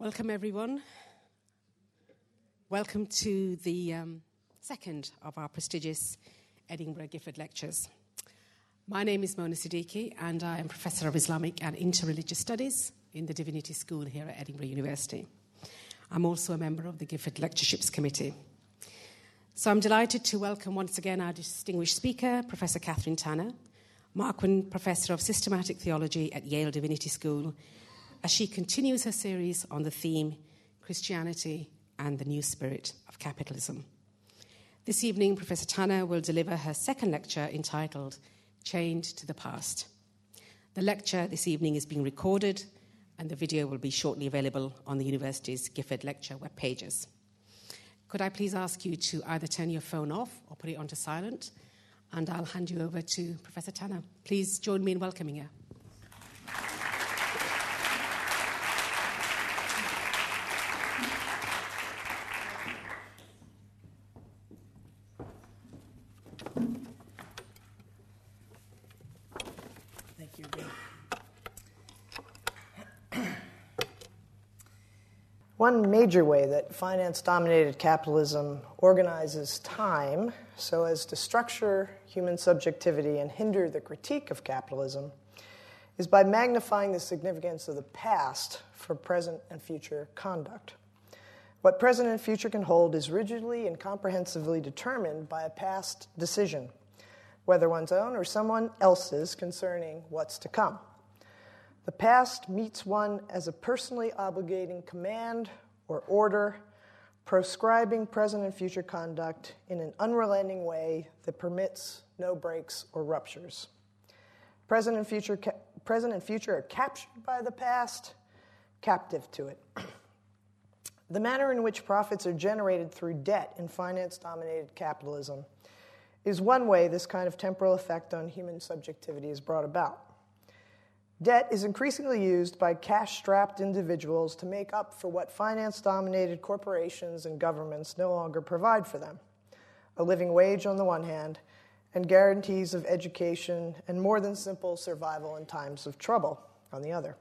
Welcome, everyone. Welcome to the um, second of our prestigious Edinburgh Gifford Lectures. My name is Mona Siddiqui, and I am Professor of Islamic and Interreligious Studies in the Divinity School here at Edinburgh University. I'm also a member of the Gifford Lectureships Committee. So I'm delighted to welcome once again our distinguished speaker, Professor Kathryn Tanner, Marquand Professor of Systematic Theology at Yale Divinity School as she continues her series on the theme Christianity and the New Spirit of Capitalism. This evening, Professor Tanner will deliver her second lecture entitled Chained to the Past. The lecture this evening is being recorded, and the video will be shortly available on the university's Gifford Lecture web pages. Could I please ask you to either turn your phone off or put it onto silent? And I'll hand you over to Professor Tanner. Please join me in welcoming her. One major way that finance dominated capitalism organizes time so as to structure human subjectivity and hinder the critique of capitalism is by magnifying the significance of the past for present and future conduct. What present and future can hold is rigidly and comprehensively determined by a past decision, whether one's own or someone else's concerning what's to come. The past meets one as a personally obligating command or order, proscribing present and future conduct in an unrelenting way that permits no breaks or ruptures. Present and future, ca- present and future are captured by the past, captive to it. the manner in which profits are generated through debt in finance dominated capitalism is one way this kind of temporal effect on human subjectivity is brought about. Debt is increasingly used by cash strapped individuals to make up for what finance dominated corporations and governments no longer provide for them a living wage on the one hand, and guarantees of education and more than simple survival in times of trouble on the other.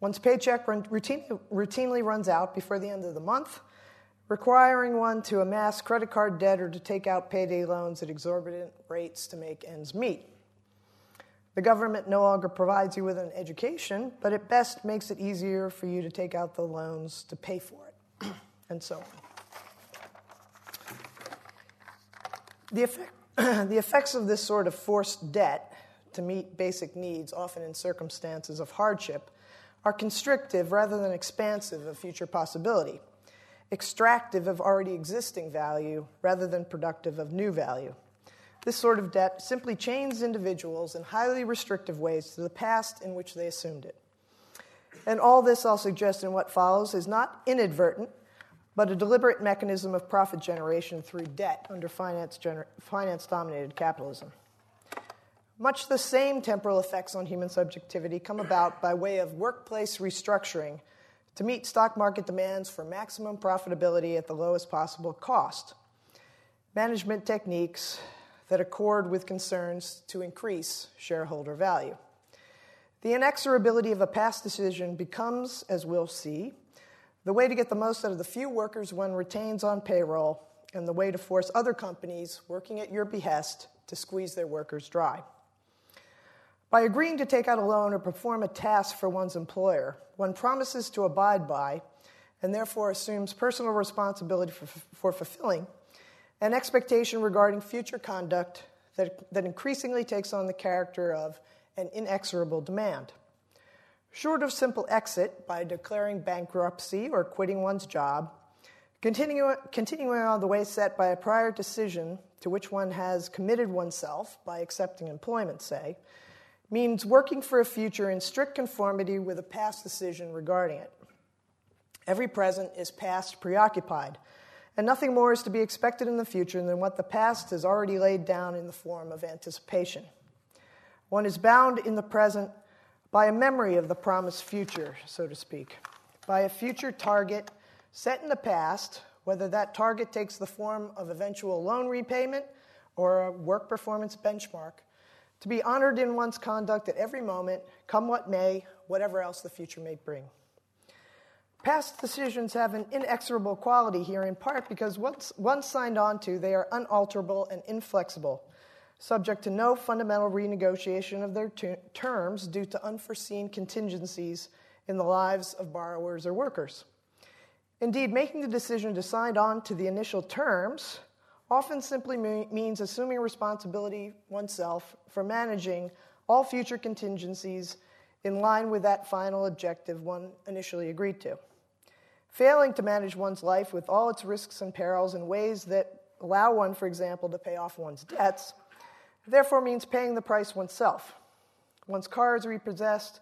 One's paycheck routinely, routinely runs out before the end of the month, requiring one to amass credit card debt or to take out payday loans at exorbitant rates to make ends meet. The government no longer provides you with an education, but at best makes it easier for you to take out the loans to pay for it, and so on. The, effect, the effects of this sort of forced debt to meet basic needs, often in circumstances of hardship, are constrictive rather than expansive of future possibility, extractive of already existing value rather than productive of new value. This sort of debt simply chains individuals in highly restrictive ways to the past in which they assumed it. And all this, I'll suggest in what follows, is not inadvertent, but a deliberate mechanism of profit generation through debt under finance, gener- finance dominated capitalism. Much the same temporal effects on human subjectivity come about by way of workplace restructuring to meet stock market demands for maximum profitability at the lowest possible cost. Management techniques that accord with concerns to increase shareholder value. The inexorability of a past decision becomes, as we'll see, the way to get the most out of the few workers one retains on payroll and the way to force other companies working at your behest to squeeze their workers dry. By agreeing to take out a loan or perform a task for one's employer, one promises to abide by and therefore assumes personal responsibility for, for fulfilling an expectation regarding future conduct that, that increasingly takes on the character of an inexorable demand. Short of simple exit by declaring bankruptcy or quitting one's job, continuing, continuing on the way set by a prior decision to which one has committed oneself by accepting employment, say, means working for a future in strict conformity with a past decision regarding it. Every present is past preoccupied and nothing more is to be expected in the future than what the past has already laid down in the form of anticipation. One is bound in the present by a memory of the promised future, so to speak, by a future target set in the past, whether that target takes the form of eventual loan repayment or a work performance benchmark, to be honored in one's conduct at every moment, come what may, whatever else the future may bring. Past decisions have an inexorable quality here, in part because once, once signed on to, they are unalterable and inflexible, subject to no fundamental renegotiation of their ter- terms due to unforeseen contingencies in the lives of borrowers or workers. Indeed, making the decision to sign on to the initial terms often simply means assuming responsibility oneself for managing all future contingencies in line with that final objective one initially agreed to. Failing to manage one's life with all its risks and perils in ways that allow one, for example, to pay off one's debts, therefore means paying the price oneself. One's car is repossessed,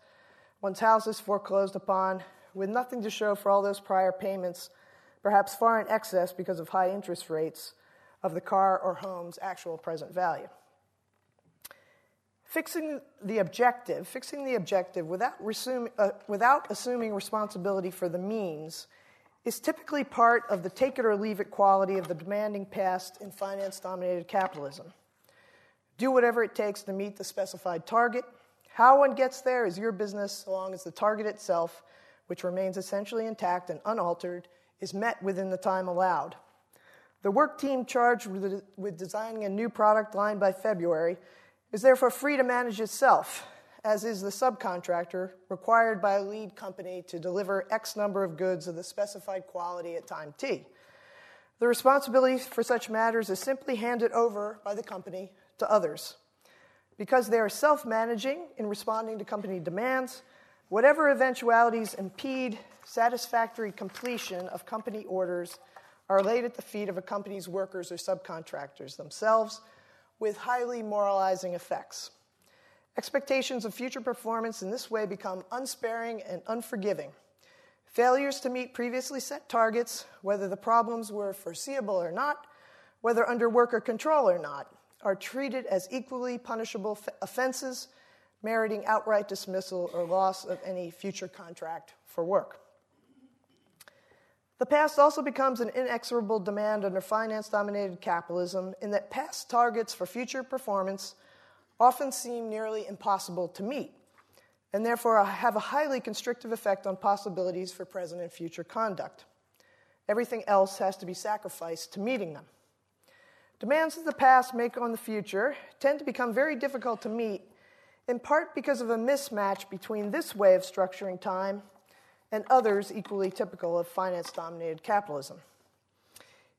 one's house is foreclosed upon, with nothing to show for all those prior payments, perhaps far in excess because of high interest rates of the car or home's actual present value. Fixing the objective, fixing the objective without, resume, uh, without assuming responsibility for the means is typically part of the take it or leave it quality of the demanding past in finance dominated capitalism. Do whatever it takes to meet the specified target. How one gets there is your business so long as the target itself, which remains essentially intact and unaltered, is met within the time allowed. The work team charged with, with designing a new product line by February is therefore free to manage itself, as is the subcontractor required by a lead company to deliver X number of goods of the specified quality at time T. The responsibility for such matters is simply handed over by the company to others. Because they are self managing in responding to company demands, whatever eventualities impede satisfactory completion of company orders are laid at the feet of a company's workers or subcontractors themselves with highly moralizing effects. Expectations of future performance in this way become unsparing and unforgiving. Failures to meet previously set targets, whether the problems were foreseeable or not, whether under worker control or not, are treated as equally punishable offenses, meriting outright dismissal or loss of any future contract for work. The past also becomes an inexorable demand under finance dominated capitalism in that past targets for future performance often seem nearly impossible to meet, and therefore have a highly constrictive effect on possibilities for present and future conduct. Everything else has to be sacrificed to meeting them. Demands that the past make on the future tend to become very difficult to meet, in part because of a mismatch between this way of structuring time and others equally typical of finance dominated capitalism.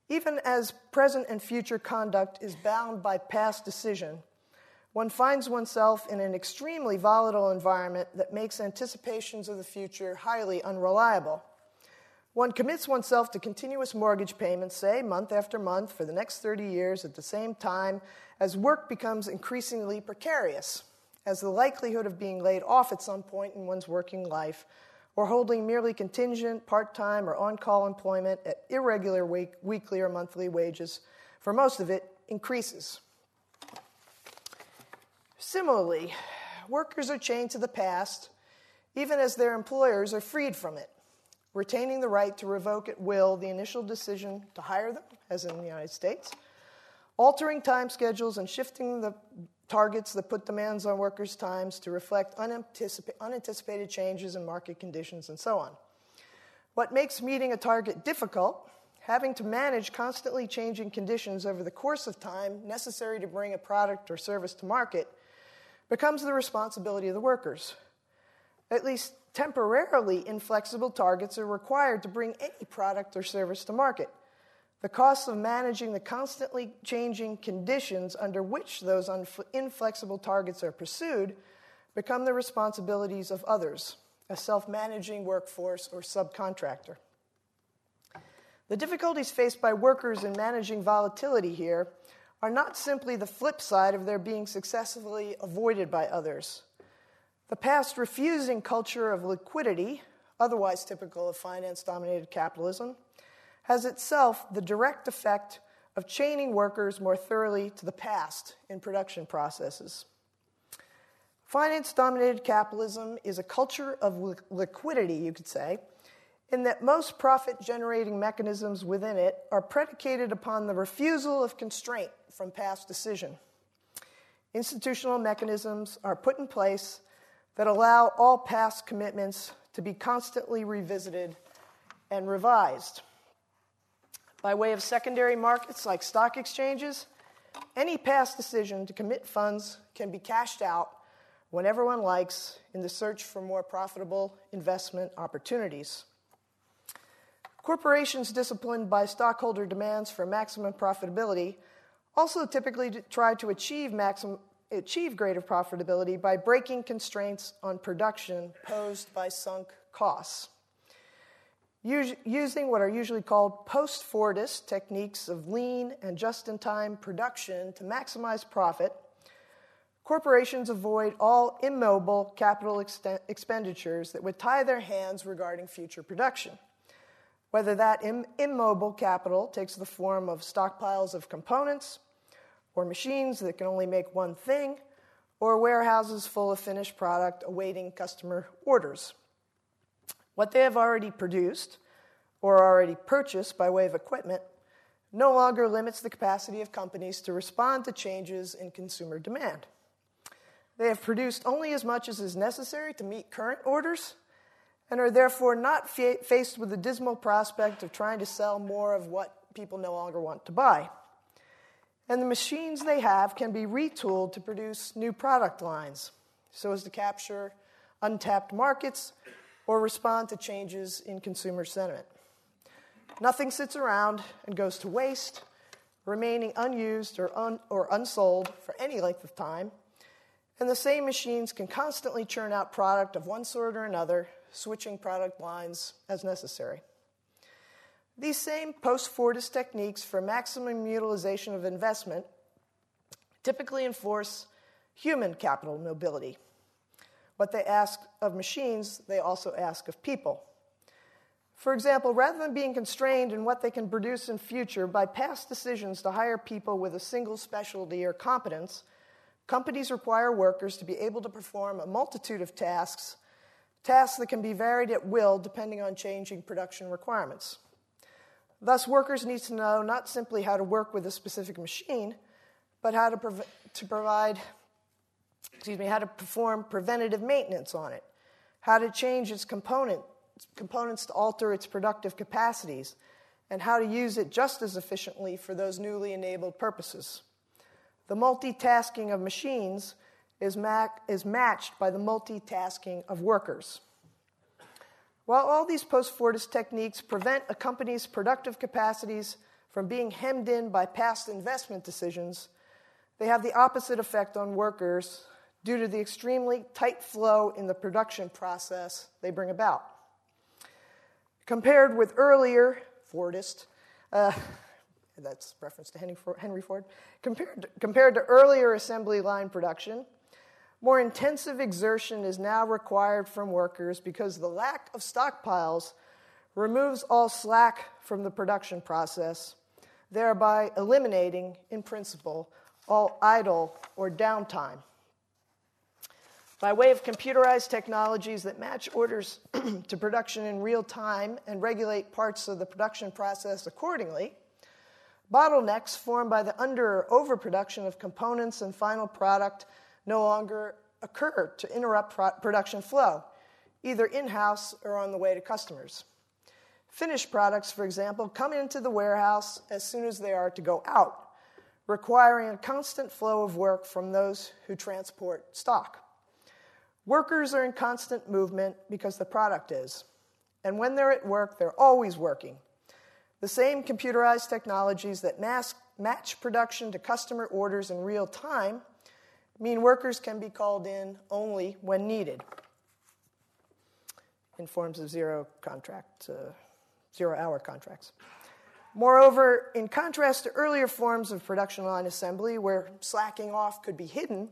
Even as present and future conduct is bound by past decision, one finds oneself in an extremely volatile environment that makes anticipations of the future highly unreliable. One commits oneself to continuous mortgage payments, say, month after month for the next 30 years at the same time as work becomes increasingly precarious, as the likelihood of being laid off at some point in one's working life or holding merely contingent, part time, or on call employment at irregular week, weekly or monthly wages, for most of it, increases. Similarly, workers are chained to the past, even as their employers are freed from it, retaining the right to revoke at will the initial decision to hire them, as in the United States, altering time schedules and shifting the targets that put demands on workers' times to reflect unanticipated changes in market conditions and so on. What makes meeting a target difficult, having to manage constantly changing conditions over the course of time necessary to bring a product or service to market, becomes the responsibility of the workers. At least temporarily inflexible targets are required to bring any product or service to market. The costs of managing the constantly changing conditions under which those inflexible targets are pursued become the responsibilities of others, a self managing workforce or subcontractor. The difficulties faced by workers in managing volatility here are not simply the flip side of their being successfully avoided by others. The past refusing culture of liquidity, otherwise typical of finance dominated capitalism, has itself the direct effect of chaining workers more thoroughly to the past in production processes. Finance dominated capitalism is a culture of li- liquidity, you could say, in that most profit generating mechanisms within it are predicated upon the refusal of constraint from past decision. Institutional mechanisms are put in place that allow all past commitments to be constantly revisited and revised. By way of secondary markets like stock exchanges, any past decision to commit funds can be cashed out when everyone likes in the search for more profitable investment opportunities. Corporations disciplined by stockholder demands for maximum profitability also typically try to achieve, maximum, achieve greater profitability by breaking constraints on production posed by sunk costs. Us- using what are usually called post Fordist techniques of lean and just in time production to maximize profit, corporations avoid all immobile capital expenditures that would tie their hands regarding future production whether that Im- immobile capital takes the form of stockpiles of components, or machines that can only make one thing, or warehouses full of finished product awaiting customer orders. What they have already produced or already purchased by way of equipment no longer limits the capacity of companies to respond to changes in consumer demand. They have produced only as much as is necessary to meet current orders and are therefore not fa- faced with the dismal prospect of trying to sell more of what people no longer want to buy. And the machines they have can be retooled to produce new product lines so as to capture untapped markets or respond to changes in consumer sentiment. Nothing sits around and goes to waste, remaining unused or, un- or unsold for any length of time. And the same machines can constantly churn out product of one sort or another switching product lines as necessary. These same post Fordist techniques for maximum utilization of investment typically enforce human capital mobility. What they ask of machines, they also ask of people. For example, rather than being constrained in what they can produce in future by past decisions to hire people with a single specialty or competence, companies require workers to be able to perform a multitude of tasks tasks that can be varied at will depending on changing production requirements. Thus, workers need to know not simply how to work with a specific machine, but how to, prov- to provide, excuse me, how to perform preventative maintenance on it, how to change its component, components to alter its productive capacities, and how to use it just as efficiently for those newly enabled purposes. The multitasking of machines is, is matched by the multitasking of workers. While all these post Fordist techniques prevent a company's productive capacities from being hemmed in by past investment decisions, they have the opposite effect on workers due to the extremely tight flow in the production process they bring about. Compared with earlier Fordist, uh, that's reference to Henry Ford, compared to, compared to earlier assembly line production, more intensive exertion is now required from workers because the lack of stockpiles removes all slack from the production process, thereby eliminating, in principle, all idle or downtime. By way of computerized technologies that match orders to production in real time and regulate parts of the production process accordingly, bottlenecks formed by the under or overproduction of components and final product no longer occur to interrupt pro- production flow, either in house or on the way to customers. Finished products, for example, come into the warehouse as soon as they are to go out, requiring a constant flow of work from those who transport stock. Workers are in constant movement because the product is. And when they're at work, they're always working. The same computerized technologies that mask, match production to customer orders in real time mean workers can be called in only when needed in forms of zero contract, uh, zero hour contracts. Moreover, in contrast to earlier forms of production line assembly where slacking off could be hidden,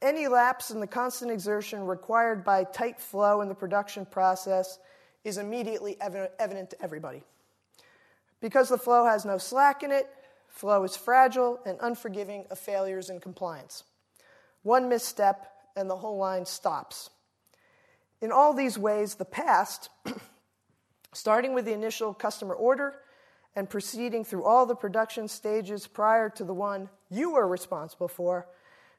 any lapse in the constant exertion required by tight flow in the production process is immediately evident to everybody. Because the flow has no slack in it, flow is fragile and unforgiving of failures in compliance. One misstep, and the whole line stops. In all these ways, the past, starting with the initial customer order and proceeding through all the production stages prior to the one you were responsible for,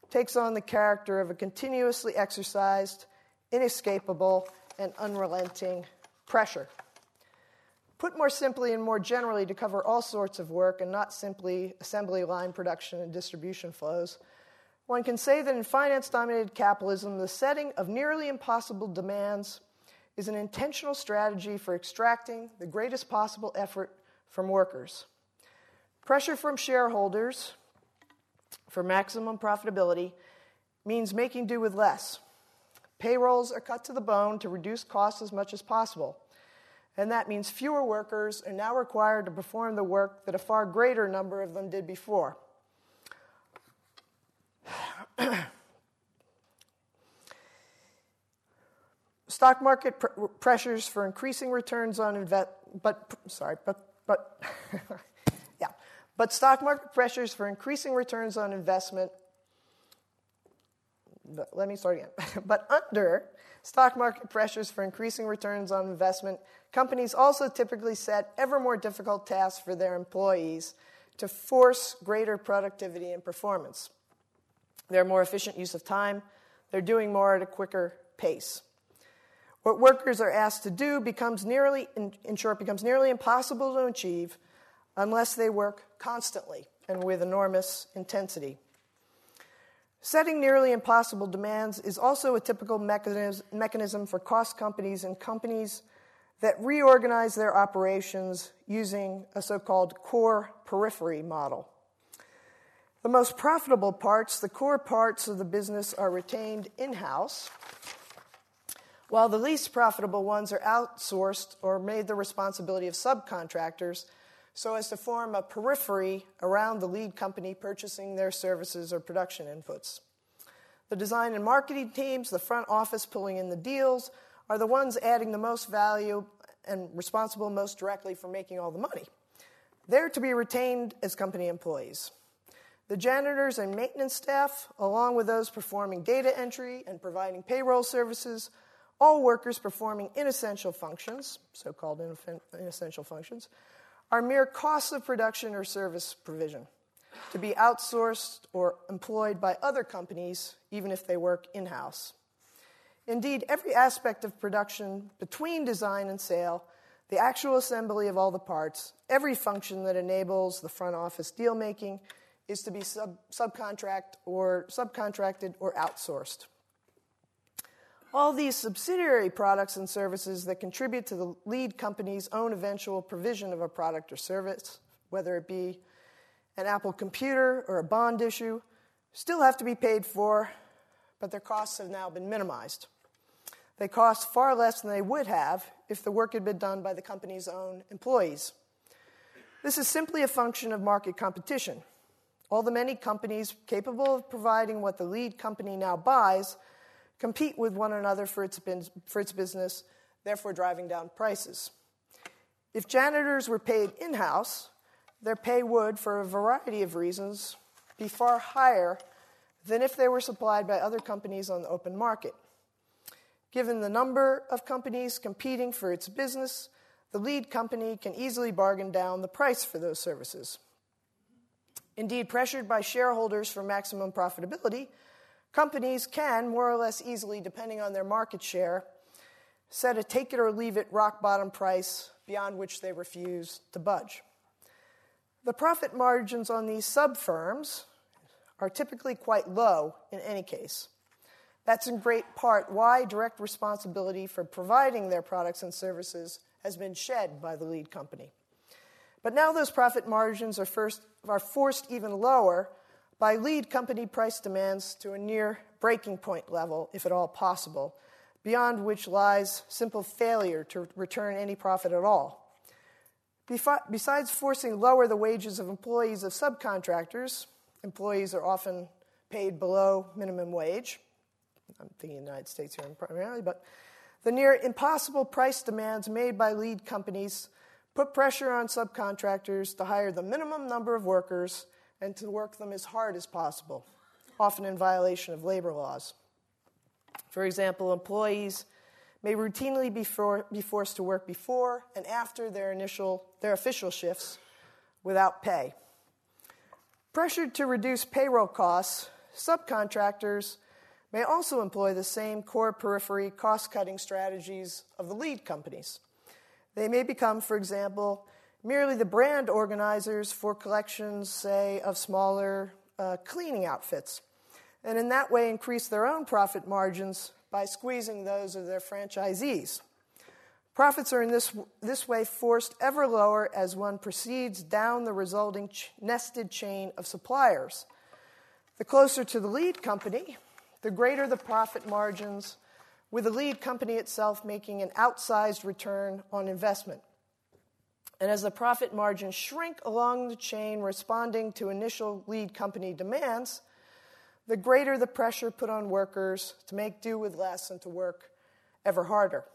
takes on the character of a continuously exercised, inescapable, and unrelenting pressure. Put more simply and more generally, to cover all sorts of work and not simply assembly line production and distribution flows, one can say that in finance dominated capitalism, the setting of nearly impossible demands is an intentional strategy for extracting the greatest possible effort from workers. Pressure from shareholders for maximum profitability means making do with less. Payrolls are cut to the bone to reduce costs as much as possible. And that means fewer workers are now required to perform the work that a far greater number of them did before. Stock market pr- pressures for increasing returns on invest, but sorry, but but yeah, but stock market pressures for increasing returns on investment. Let me start again. but under stock market pressures for increasing returns on investment, companies also typically set ever more difficult tasks for their employees to force greater productivity and performance. They're more efficient use of time. They're doing more at a quicker pace. What workers are asked to do becomes nearly, in, short, becomes nearly impossible to achieve unless they work constantly and with enormous intensity. Setting nearly impossible demands is also a typical mechanism for cost companies and companies that reorganize their operations using a so called core periphery model. The most profitable parts, the core parts of the business, are retained in house, while the least profitable ones are outsourced or made the responsibility of subcontractors so as to form a periphery around the lead company purchasing their services or production inputs. The design and marketing teams, the front office pulling in the deals, are the ones adding the most value and responsible most directly for making all the money. They're to be retained as company employees. The janitors and maintenance staff, along with those performing data entry and providing payroll services, all workers performing inessential functions, so called inessential functions, are mere costs of production or service provision to be outsourced or employed by other companies, even if they work in house. Indeed, every aspect of production between design and sale, the actual assembly of all the parts, every function that enables the front office deal making, is to be sub- subcontract or subcontracted or outsourced. All these subsidiary products and services that contribute to the lead company's own eventual provision of a product or service, whether it be an Apple computer or a bond issue, still have to be paid for, but their costs have now been minimized. They cost far less than they would have if the work had been done by the company's own employees. This is simply a function of market competition. All the many companies capable of providing what the lead company now buys compete with one another for its, for its business, therefore driving down prices. If janitors were paid in house, their pay would, for a variety of reasons, be far higher than if they were supplied by other companies on the open market. Given the number of companies competing for its business, the lead company can easily bargain down the price for those services. Indeed, pressured by shareholders for maximum profitability, companies can, more or less easily, depending on their market share, set a take it or leave it rock bottom price beyond which they refuse to budge. The profit margins on these sub firms are typically quite low in any case. That's in great part why direct responsibility for providing their products and services has been shed by the lead company. But now those profit margins are, first, are forced even lower by lead company price demands to a near breaking point level, if at all possible, beyond which lies simple failure to return any profit at all. Besides forcing lower the wages of employees of subcontractors, employees are often paid below minimum wage. I'm thinking the United States here primarily, but the near impossible price demands made by lead companies put pressure on subcontractors to hire the minimum number of workers and to work them as hard as possible, often in violation of labor laws. For example, employees may routinely be, for, be forced to work before and after their initial their official shifts without pay. Pressured to reduce payroll costs, subcontractors may also employ the same core periphery cost cutting strategies of the lead companies. They may become, for example, merely the brand organizers for collections, say, of smaller uh, cleaning outfits, and in that way increase their own profit margins by squeezing those of their franchisees. Profits are in this, this way forced ever lower as one proceeds down the resulting ch- nested chain of suppliers. The closer to the lead company, the greater the profit margins, with the lead company itself making an outsized return on investment. And as the profit margins shrink along the chain responding to initial lead company demands, the greater the pressure put on workers to make do with less and to work ever harder.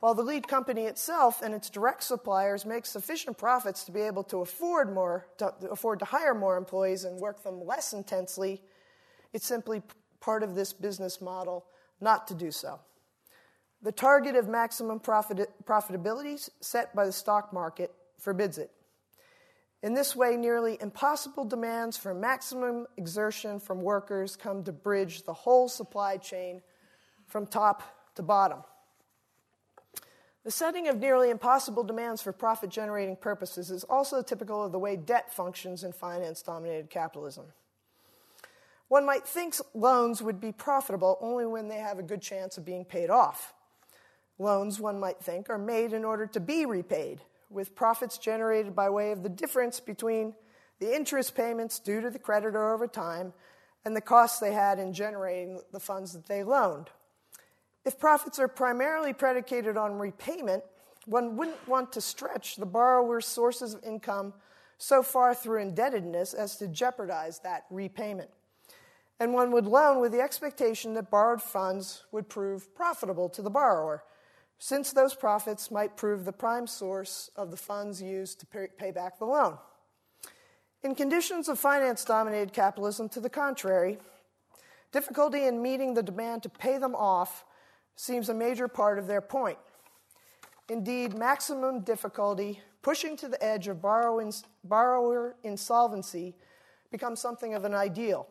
While the lead company itself and its direct suppliers make sufficient profits to be able to afford more, to afford to hire more employees and work them less intensely, it's simply part of this business model not to do so. The target of maximum profit, profitability set by the stock market forbids it. In this way, nearly impossible demands for maximum exertion from workers come to bridge the whole supply chain from top to bottom. The setting of nearly impossible demands for profit generating purposes is also typical of the way debt functions in finance dominated capitalism. One might think loans would be profitable only when they have a good chance of being paid off. Loans, one might think, are made in order to be repaid, with profits generated by way of the difference between the interest payments due to the creditor over time and the costs they had in generating the funds that they loaned. If profits are primarily predicated on repayment, one wouldn't want to stretch the borrower's sources of income so far through indebtedness as to jeopardize that repayment. And one would loan with the expectation that borrowed funds would prove profitable to the borrower since those profits might prove the prime source of the funds used to pay back the loan. In conditions of finance dominated capitalism, to the contrary, difficulty in meeting the demand to pay them off seems a major part of their point. Indeed, maximum difficulty, pushing to the edge of borrower insolvency, becomes something of an ideal.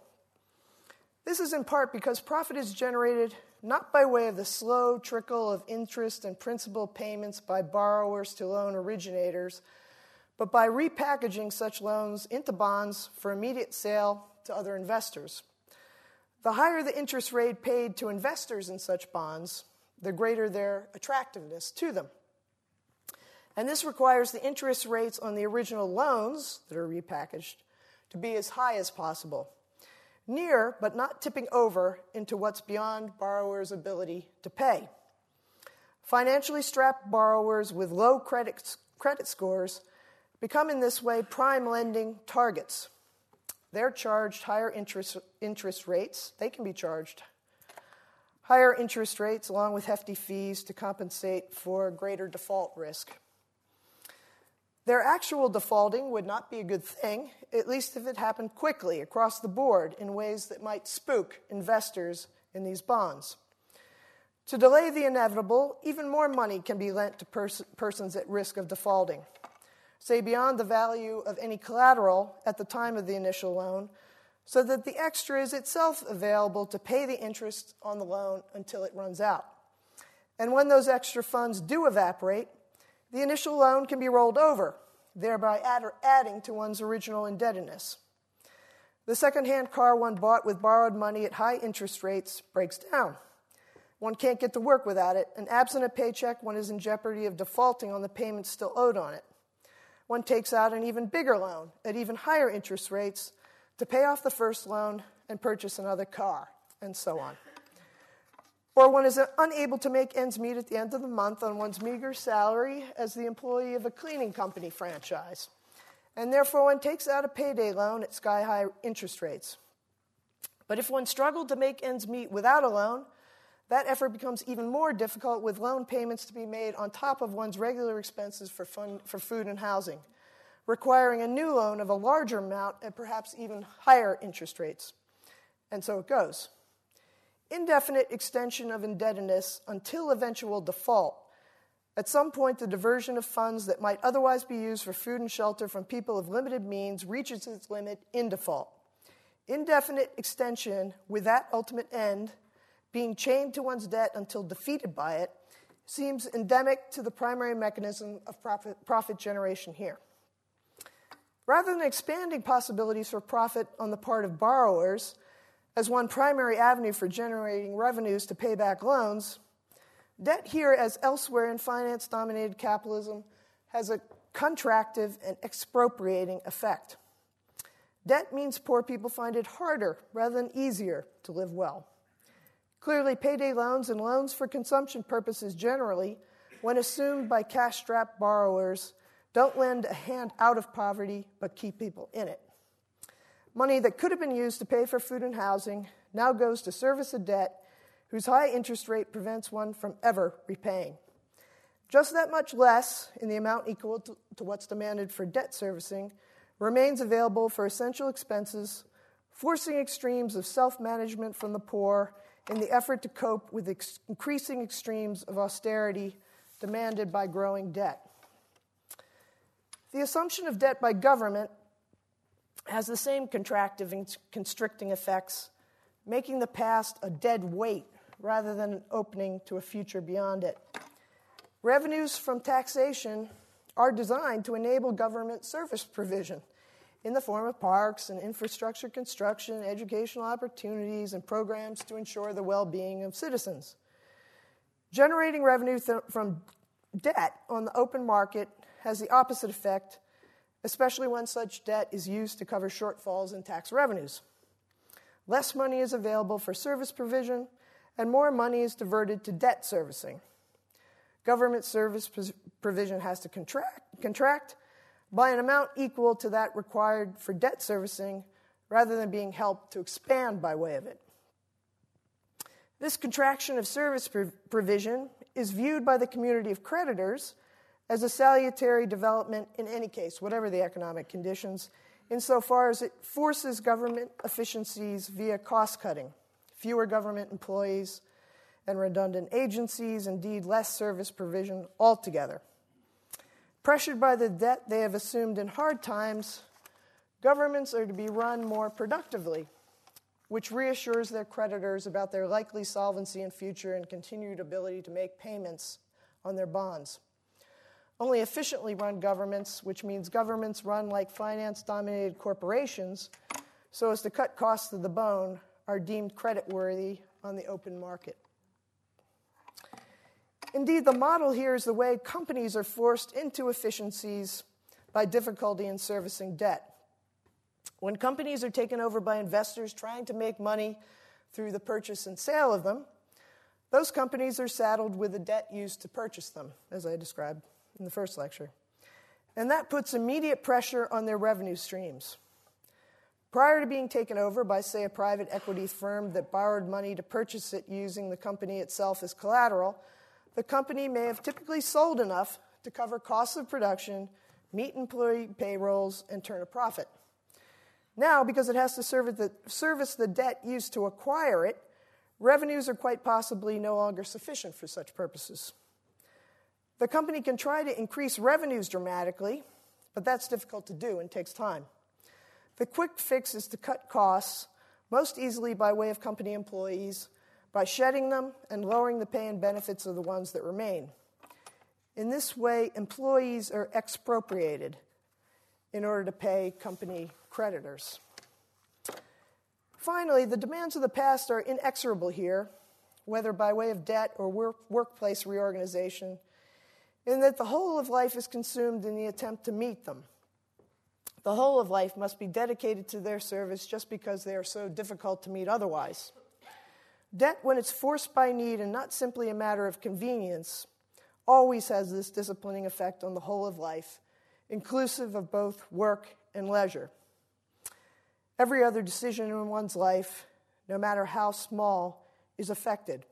This is in part because profit is generated not by way of the slow trickle of interest and principal payments by borrowers to loan originators, but by repackaging such loans into bonds for immediate sale to other investors. The higher the interest rate paid to investors in such bonds, the greater their attractiveness to them. And this requires the interest rates on the original loans that are repackaged to be as high as possible near but not tipping over into what's beyond borrowers' ability to pay. Financially strapped borrowers with low credit, credit scores become in this way prime lending targets. They're charged higher interest, interest rates, they can be charged higher interest rates along with hefty fees to compensate for greater default risk. Their actual defaulting would not be a good thing, at least if it happened quickly across the board in ways that might spook investors in these bonds. To delay the inevitable, even more money can be lent to pers- persons at risk of defaulting, say beyond the value of any collateral at the time of the initial loan, so that the extra is itself available to pay the interest on the loan until it runs out. And when those extra funds do evaporate, the initial loan can be rolled over, thereby add adding to one's original indebtedness. The second-hand car one bought with borrowed money at high interest rates breaks down. One can't get to work without it, and absent a paycheck, one is in jeopardy of defaulting on the payments still owed on it. One takes out an even bigger loan at even higher interest rates to pay off the first loan and purchase another car, and so on. Or one is unable to make ends meet at the end of the month on one's meager salary as the employee of a cleaning company franchise. And therefore, one takes out a payday loan at sky high interest rates. But if one struggled to make ends meet without a loan, that effort becomes even more difficult with loan payments to be made on top of one's regular expenses for, fun, for food and housing, requiring a new loan of a larger amount at perhaps even higher interest rates. And so it goes indefinite extension of indebtedness until eventual default. At some point, the diversion of funds that might otherwise be used for food and shelter from people of limited means reaches its limit in default. Indefinite extension with that ultimate end, being chained to one's debt until defeated by it, seems endemic to the primary mechanism of profit, profit generation here. Rather than expanding possibilities for profit on the part of borrowers as one primary avenue for generating revenues to pay back loans, debt here, as elsewhere in finance dominated capitalism, has a contractive and expropriating effect. Debt means poor people find it harder rather than easier to live well. Clearly, payday loans and loans for consumption purposes generally, when assumed by cash strapped borrowers, don't lend a hand out of poverty but keep people in it. Money that could have been used to pay for food and housing now goes to service a debt whose high interest rate prevents one from ever repaying. Just that much less, in the amount equal to, to what's demanded for debt servicing, remains available for essential expenses, forcing extremes of self management from the poor in the effort to cope with ex- increasing extremes of austerity demanded by growing debt. The assumption of debt by government has the same contractive and constricting effects, making the past a dead weight rather than an opening to a future beyond it. Revenues from taxation are designed to enable government service provision in the form of parks and infrastructure construction, educational opportunities, and programs to ensure the well being of citizens. Generating revenue th- from debt on the open market has the opposite effect, especially when such debt is used to cover shortfalls in tax revenues. Less money is available for service provision, and more money is diverted to debt servicing. Government service provision has to contract, contract by an amount equal to that required for debt servicing rather than being helped to expand by way of it. This contraction of service provision is viewed by the community of creditors as a salutary development in any case, whatever the economic conditions, insofar as it forces government efficiencies via cost cutting, fewer government employees and redundant agencies, indeed, less service provision altogether. Pressured by the debt they have assumed in hard times, governments are to be run more productively, which reassures their creditors about their likely solvency in future and continued ability to make payments on their bonds. Only efficiently run governments, which means governments run like finance dominated corporations, so as to cut costs to the bone, are deemed creditworthy on the open market. Indeed, the model here is the way companies are forced into efficiencies by difficulty in servicing debt. When companies are taken over by investors trying to make money through the purchase and sale of them, those companies are saddled with the debt used to purchase them, as I described in the first lecture. And that puts immediate pressure on their revenue streams. Prior to being taken over by, say, a private equity firm that borrowed money to purchase it using the company itself as collateral, the company may have typically sold enough to cover costs of production, meet employee payrolls, and turn a profit. Now, because it has to service the debt used to acquire it, revenues are quite possibly no longer sufficient for such purposes. The company can try to increase revenues dramatically, but that's difficult to do and takes time. The quick fix is to cut costs, most easily by way of company employees, by shedding them and lowering the pay and benefits of the ones that remain. In this way, employees are expropriated in order to pay company creditors. Finally, the demands of the past are inexorable here, whether by way of debt or work, workplace reorganization, in that the whole of life is consumed in the attempt to meet them. The whole of life must be dedicated to their service just because they are so difficult to meet otherwise. Debt, when it's forced by need and not simply a matter of convenience, always has this disciplining effect on the whole of life, inclusive of both work and leisure. Every other decision in one's life, no matter how small, is affected.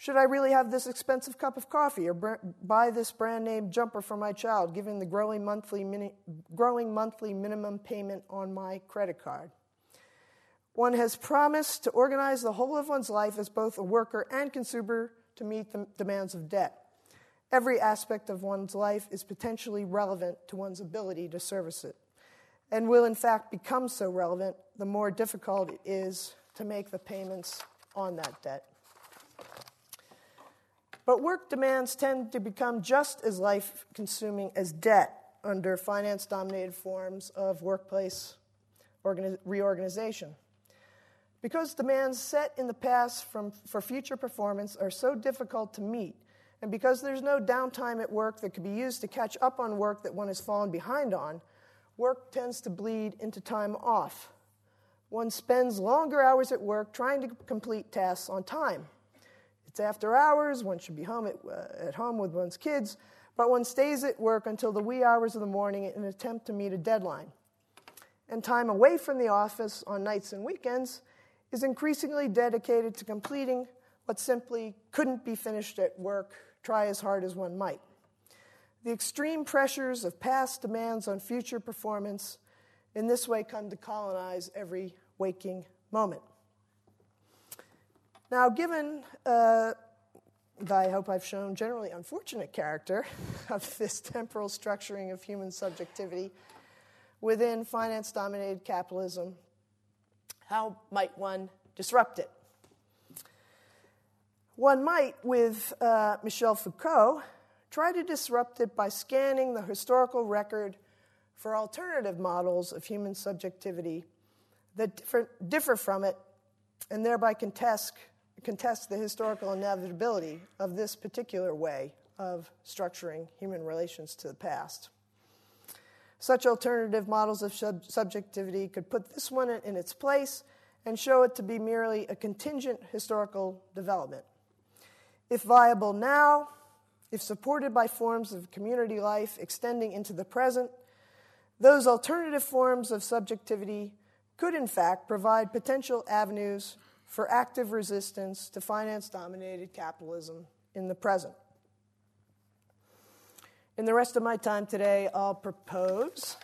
Should I really have this expensive cup of coffee or buy this brand name jumper for my child, given the growing monthly, mini- growing monthly minimum payment on my credit card? One has promised to organize the whole of one's life as both a worker and consumer to meet the demands of debt. Every aspect of one's life is potentially relevant to one's ability to service it, and will in fact become so relevant the more difficult it is to make the payments on that debt. But work demands tend to become just as life consuming as debt under finance dominated forms of workplace organi- reorganization. Because demands set in the past from, for future performance are so difficult to meet, and because there's no downtime at work that could be used to catch up on work that one has fallen behind on, work tends to bleed into time off. One spends longer hours at work trying to complete tasks on time. It's after hours, one should be home at, uh, at home with one's kids, but one stays at work until the wee hours of the morning in an attempt to meet a deadline. And time away from the office on nights and weekends is increasingly dedicated to completing what simply couldn't be finished at work, try as hard as one might. The extreme pressures of past demands on future performance in this way come to colonize every waking moment. Now, given uh, I hope I've shown, generally unfortunate character of this temporal structuring of human subjectivity within finance dominated capitalism, how might one disrupt it? One might, with uh, Michel Foucault, try to disrupt it by scanning the historical record for alternative models of human subjectivity that differ from it and thereby contest, contest the historical inevitability of this particular way of structuring human relations to the past. Such alternative models of sub- subjectivity could put this one in its place and show it to be merely a contingent historical development. If viable now, if supported by forms of community life extending into the present, those alternative forms of subjectivity could, in fact, provide potential avenues for active resistance to finance dominated capitalism in the present. In the rest of my time today, I'll propose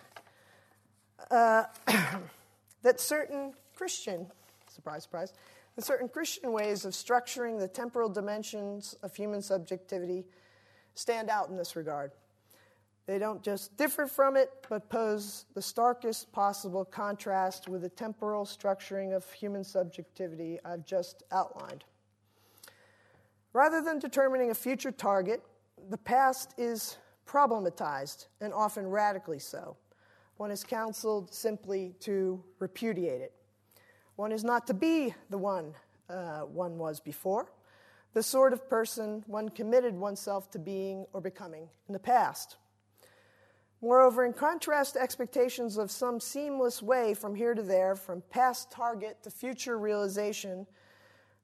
uh, that certain Christian, surprise, surprise, that certain Christian ways of structuring the temporal dimensions of human subjectivity stand out in this regard. They don't just differ from it, but pose the starkest possible contrast with the temporal structuring of human subjectivity I've just outlined. Rather than determining a future target, the past is problematized and often radically so. One is counseled simply to repudiate it. One is not to be the one uh, one was before, the sort of person one committed oneself to being or becoming in the past. Moreover, in contrast to expectations of some seamless way from here to there, from past target to future realization,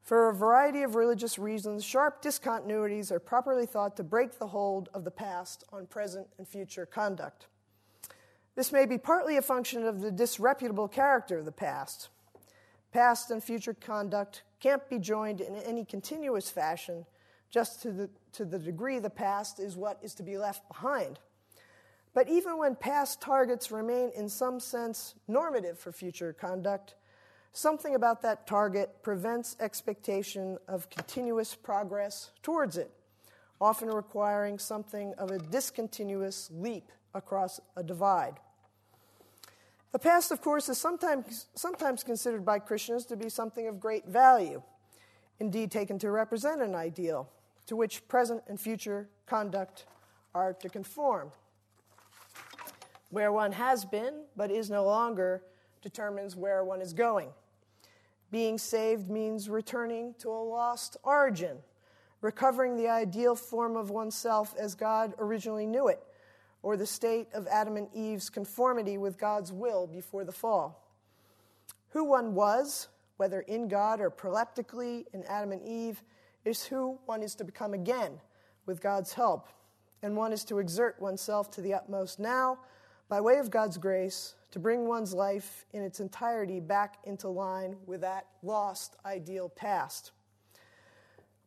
for a variety of religious reasons, sharp discontinuities are properly thought to break the hold of the past on present and future conduct. This may be partly a function of the disreputable character of the past. Past and future conduct can't be joined in any continuous fashion just to the, to the degree the past is what is to be left behind. But even when past targets remain in some sense normative for future conduct, something about that target prevents expectation of continuous progress towards it, often requiring something of a discontinuous leap across a divide. The past, of course, is sometimes, sometimes considered by Christians to be something of great value, indeed, taken to represent an ideal to which present and future conduct are to conform. Where one has been but is no longer determines where one is going. Being saved means returning to a lost origin, recovering the ideal form of oneself as God originally knew it, or the state of Adam and Eve's conformity with God's will before the fall. Who one was, whether in God or proleptically in Adam and Eve, is who one is to become again with God's help, and one is to exert oneself to the utmost now by way of God's grace, to bring one's life in its entirety back into line with that lost ideal past.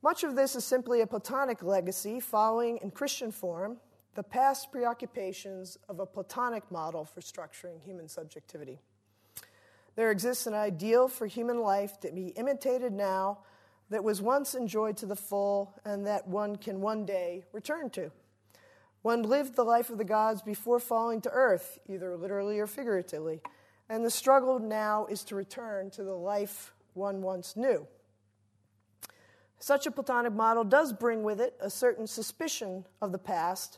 Much of this is simply a Platonic legacy following in Christian form the past preoccupations of a Platonic model for structuring human subjectivity. There exists an ideal for human life to be imitated now that was once enjoyed to the full and that one can one day return to. One lived the life of the gods before falling to earth, either literally or figuratively, and the struggle now is to return to the life one once knew. Such a Platonic model does bring with it a certain suspicion of the past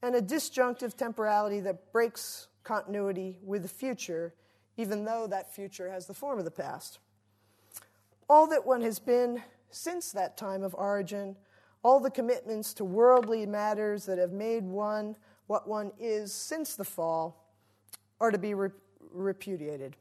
and a disjunctive temporality that breaks continuity with the future, even though that future has the form of the past. All that one has been since that time of origin, all the commitments to worldly matters that have made one what one is since the fall, are to be repudiated.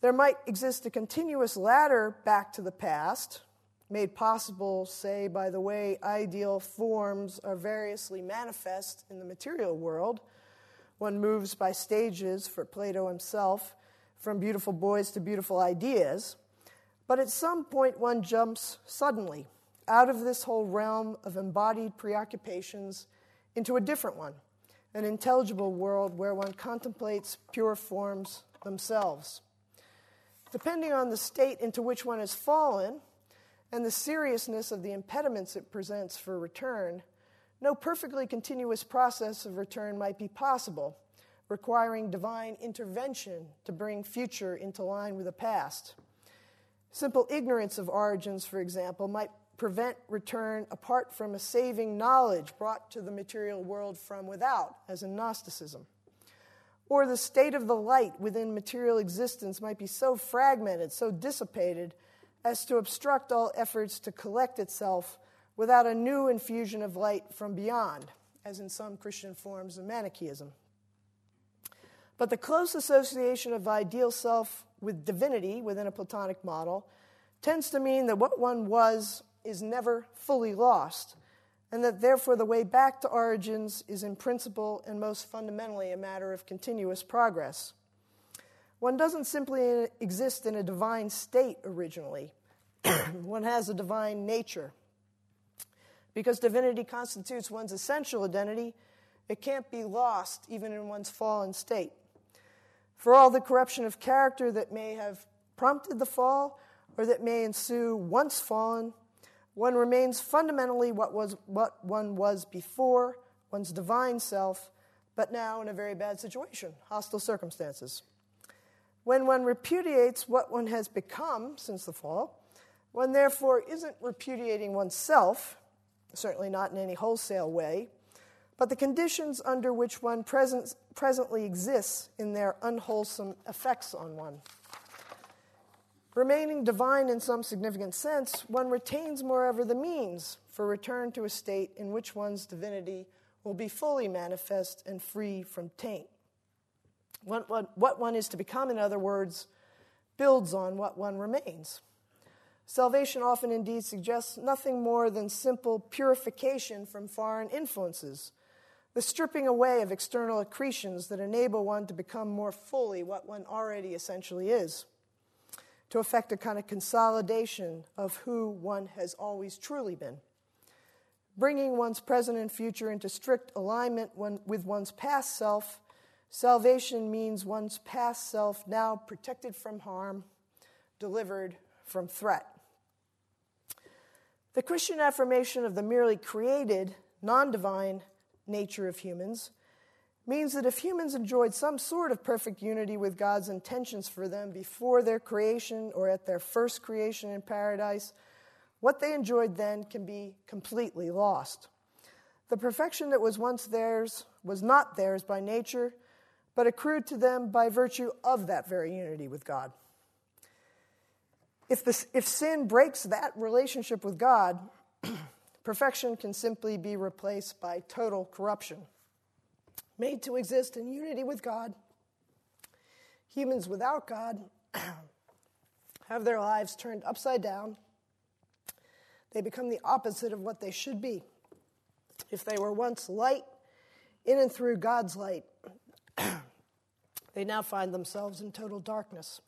There might exist a continuous ladder back to the past, made possible, say, by the way ideal forms are variously manifest in the material world. One moves by stages, for Plato himself, from beautiful boys to beautiful ideas. But at some point, one jumps suddenly out of this whole realm of embodied preoccupations into a different one, an intelligible world where one contemplates pure forms themselves. Depending on the state into which one has fallen, and the seriousness of the impediments it presents for return, no perfectly continuous process of return might be possible, requiring divine intervention to bring future into line with the past. Simple ignorance of origins, for example, might prevent return apart from a saving knowledge brought to the material world from without, as in Gnosticism. Or the state of the light within material existence might be so fragmented, so dissipated, as to obstruct all efforts to collect itself without a new infusion of light from beyond, as in some Christian forms of Manichaeism. But the close association of ideal self with divinity within a Platonic model tends to mean that what one was is never fully lost, and that therefore the way back to origins is in principle and most fundamentally a matter of continuous progress. One doesn't simply exist in a divine state originally, one has a divine nature. Because divinity constitutes one's essential identity, it can't be lost even in one's fallen state. For all the corruption of character that may have prompted the fall or that may ensue once fallen, one remains fundamentally what, was, what one was before, one's divine self, but now in a very bad situation, hostile circumstances. When one repudiates what one has become since the fall, one therefore isn't repudiating oneself, certainly not in any wholesale way, but the conditions under which one present, presently exists in their unwholesome effects on one. Remaining divine in some significant sense, one retains, moreover, the means for return to a state in which one's divinity will be fully manifest and free from taint. What, what, what one is to become, in other words, builds on what one remains. Salvation often indeed suggests nothing more than simple purification from foreign influences, the stripping away of external accretions that enable one to become more fully what one already essentially is, to effect a kind of consolidation of who one has always truly been. Bringing one's present and future into strict alignment with one's past self, salvation means one's past self now protected from harm, delivered from threat. The Christian affirmation of the merely created, non divine nature of humans means that if humans enjoyed some sort of perfect unity with God's intentions for them before their creation or at their first creation in paradise, what they enjoyed then can be completely lost. The perfection that was once theirs was not theirs by nature, but accrued to them by virtue of that very unity with God. If, this, if sin breaks that relationship with God, perfection can simply be replaced by total corruption. Made to exist in unity with God, humans without God have their lives turned upside down. They become the opposite of what they should be. If they were once light in and through God's light, they now find themselves in total darkness.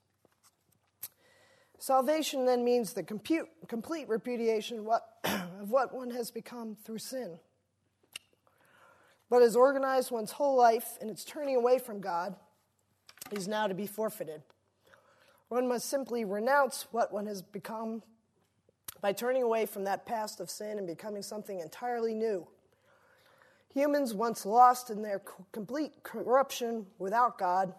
Salvation then means the compute, complete repudiation of what, of what one has become through sin. What has organized one's whole life and its turning away from God is now to be forfeited. One must simply renounce what one has become by turning away from that past of sin and becoming something entirely new. Humans, once lost in their complete corruption without God,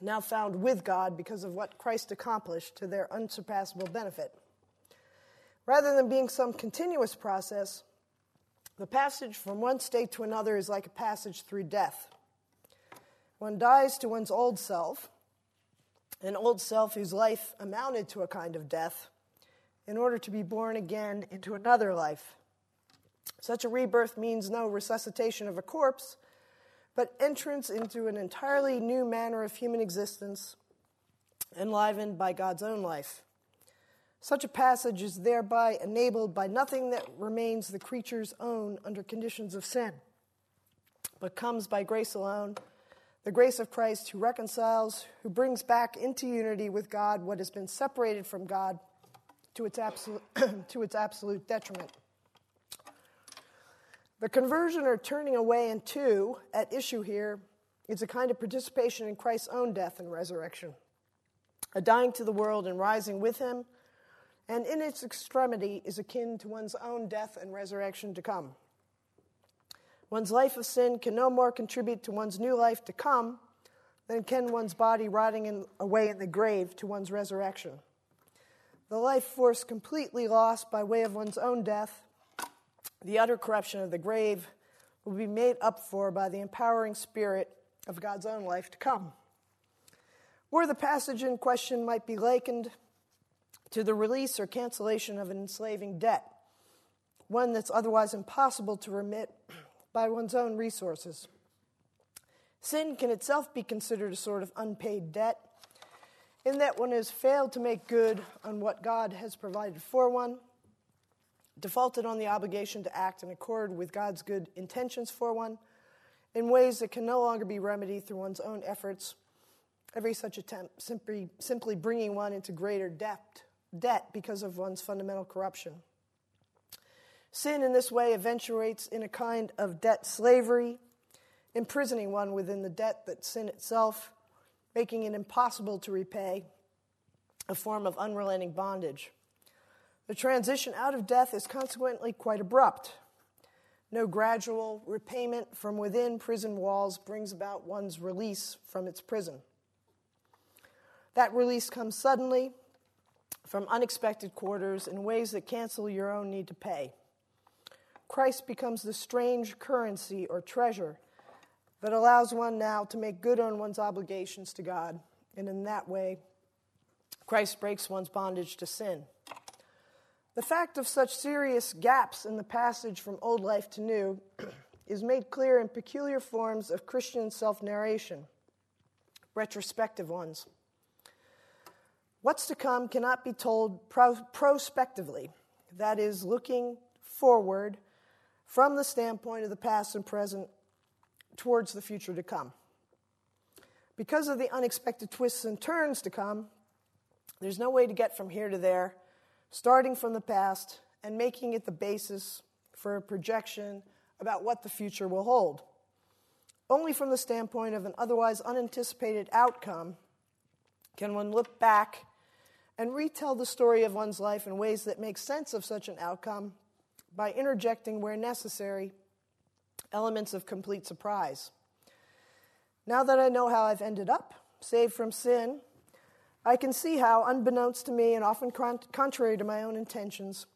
now found with God because of what Christ accomplished to their unsurpassable benefit. Rather than being some continuous process, the passage from one state to another is like a passage through death. One dies to one's old self, an old self whose life amounted to a kind of death, in order to be born again into another life. Such a rebirth means no resuscitation of a corpse, but entrance into an entirely new manner of human existence, enlivened by God's own life. Such a passage is thereby enabled by nothing that remains the creature's own under conditions of sin, but comes by grace alone, the grace of Christ who reconciles, who brings back into unity with God what has been separated from God to its absolute, to its absolute detriment. The conversion or turning away into at issue here is a kind of participation in Christ's own death and resurrection, a dying to the world and rising with him, and in its extremity is akin to one's own death and resurrection to come. One's life of sin can no more contribute to one's new life to come than can one's body rotting in, away in the grave to one's resurrection. The life force completely lost by way of one's own death the utter corruption of the grave will be made up for by the empowering spirit of God's own life to come. Or the passage in question might be likened to the release or cancellation of an enslaving debt, one that's otherwise impossible to remit by one's own resources. Sin can itself be considered a sort of unpaid debt, in that one has failed to make good on what God has provided for one defaulted on the obligation to act in accord with God's good intentions for one in ways that can no longer be remedied through one's own efforts. Every such attempt simply, simply bringing one into greater debt, debt because of one's fundamental corruption. Sin in this way eventuates in a kind of debt slavery, imprisoning one within the debt that sin itself, making it impossible to repay, a form of unrelenting bondage. The transition out of death is consequently quite abrupt. No gradual repayment from within prison walls brings about one's release from its prison. That release comes suddenly from unexpected quarters in ways that cancel your own need to pay. Christ becomes the strange currency or treasure that allows one now to make good on one's obligations to God, and in that way, Christ breaks one's bondage to sin. The fact of such serious gaps in the passage from old life to new is made clear in peculiar forms of Christian self narration, retrospective ones. What's to come cannot be told pro- prospectively, that is, looking forward from the standpoint of the past and present towards the future to come. Because of the unexpected twists and turns to come, there's no way to get from here to there starting from the past and making it the basis for a projection about what the future will hold. Only from the standpoint of an otherwise unanticipated outcome can one look back and retell the story of one's life in ways that make sense of such an outcome by interjecting, where necessary, elements of complete surprise. Now that I know how I've ended up, saved from sin, I can see how, unbeknownst to me and often contrary to my own intentions,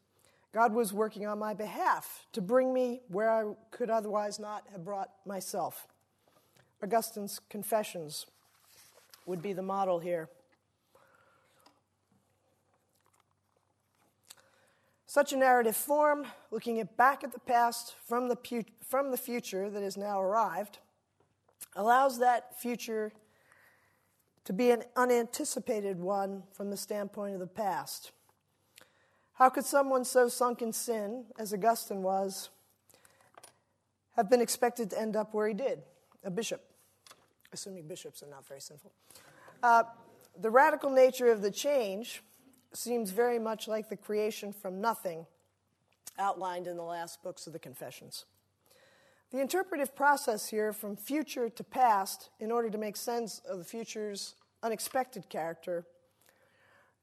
God was working on my behalf to bring me where I could otherwise not have brought myself. Augustine's Confessions would be the model here. Such a narrative form, looking back at the past from the, pu- from the future that has now arrived, allows that future to be an unanticipated one from the standpoint of the past. How could someone so sunk in sin, as Augustine was, have been expected to end up where he did? A bishop, assuming bishops are not very sinful. Uh, the radical nature of the change seems very much like the creation from nothing outlined in the last books of the Confessions. The interpretive process here, from future to past, in order to make sense of the future's unexpected character,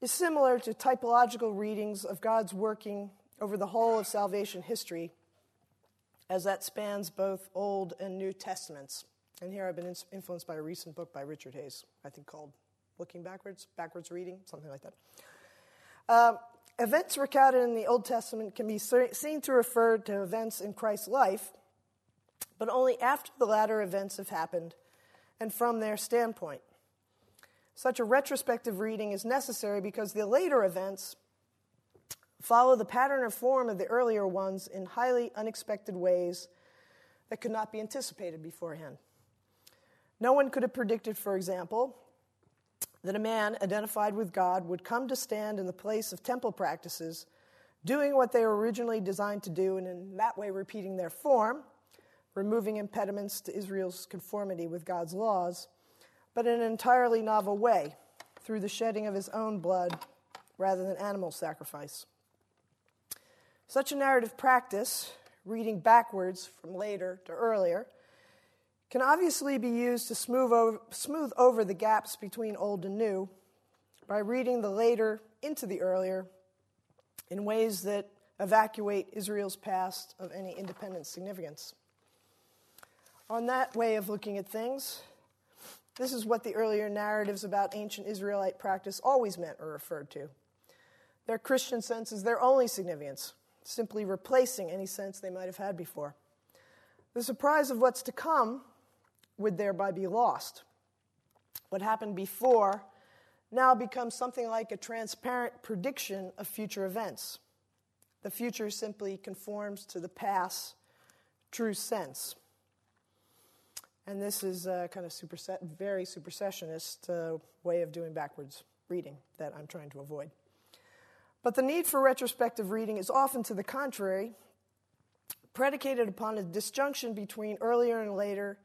is similar to typological readings of God's working over the whole of salvation history, as that spans both Old and New Testaments. And here I've been influenced by a recent book by Richard Hays, I think called Looking Backwards, Backwards Reading, something like that. Uh, events recounted in the Old Testament can be seen to refer to events in Christ's life, but only after the latter events have happened and from their standpoint. Such a retrospective reading is necessary because the later events follow the pattern or form of the earlier ones in highly unexpected ways that could not be anticipated beforehand. No one could have predicted, for example, that a man identified with God would come to stand in the place of temple practices, doing what they were originally designed to do, and in that way repeating their form, removing impediments to Israel's conformity with God's laws, but in an entirely novel way, through the shedding of his own blood rather than animal sacrifice. Such a narrative practice, reading backwards from later to earlier, can obviously be used to smooth over, smooth over the gaps between old and new by reading the later into the earlier in ways that evacuate Israel's past of any independent significance. On that way of looking at things, this is what the earlier narratives about ancient Israelite practice always meant or referred to. Their Christian sense is their only significance, simply replacing any sense they might have had before. The surprise of what's to come would thereby be lost. What happened before now becomes something like a transparent prediction of future events. The future simply conforms to the past true sense. And this is a kind of superset, very supersessionist uh, way of doing backwards reading that I'm trying to avoid. But the need for retrospective reading is often to the contrary, predicated upon a disjunction between earlier and later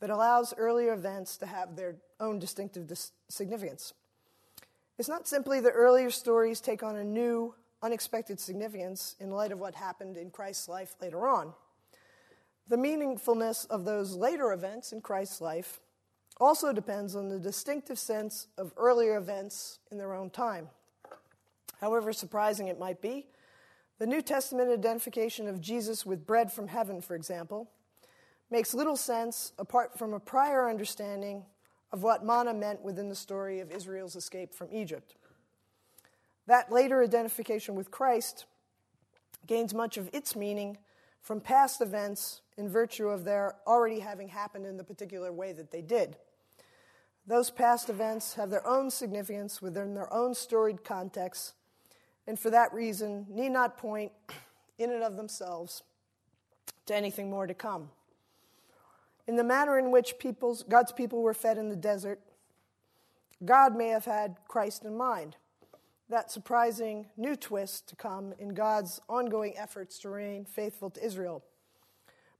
that allows earlier events to have their own distinctive dis- significance. It's not simply that earlier stories take on a new, unexpected significance in light of what happened in Christ's life later on. The meaningfulness of those later events in Christ's life also depends on the distinctive sense of earlier events in their own time. However surprising it might be, the New Testament identification of Jesus with bread from heaven, for example, makes little sense apart from a prior understanding of what manna meant within the story of Israel's escape from Egypt. That later identification with Christ gains much of its meaning from past events in virtue of their already having happened in the particular way that they did. Those past events have their own significance within their own storied context, and for that reason need not point in and of themselves to anything more to come. In the manner in which people's, God's people were fed in the desert, God may have had Christ in mind. That surprising new twist to come in God's ongoing efforts to remain faithful to Israel.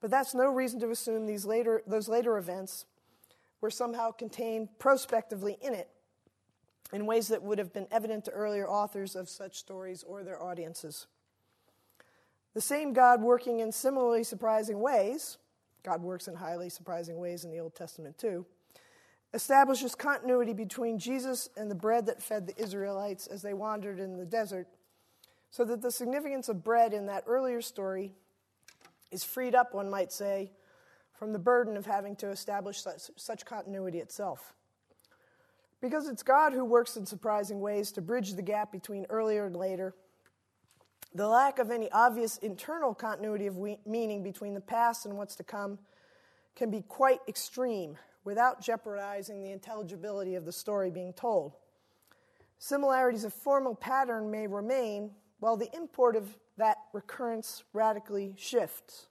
But that's no reason to assume these later, those later events were somehow contained prospectively in it in ways that would have been evident to earlier authors of such stories or their audiences. The same God working in similarly surprising ways God works in highly surprising ways in the Old Testament too, establishes continuity between Jesus and the bread that fed the Israelites as they wandered in the desert, so that the significance of bread in that earlier story is freed up, one might say, from the burden of having to establish such, such continuity itself. Because it's God who works in surprising ways to bridge the gap between earlier and later the lack of any obvious internal continuity of we- meaning between the past and what's to come can be quite extreme without jeopardizing the intelligibility of the story being told. Similarities of formal pattern may remain, while the import of that recurrence radically shifts.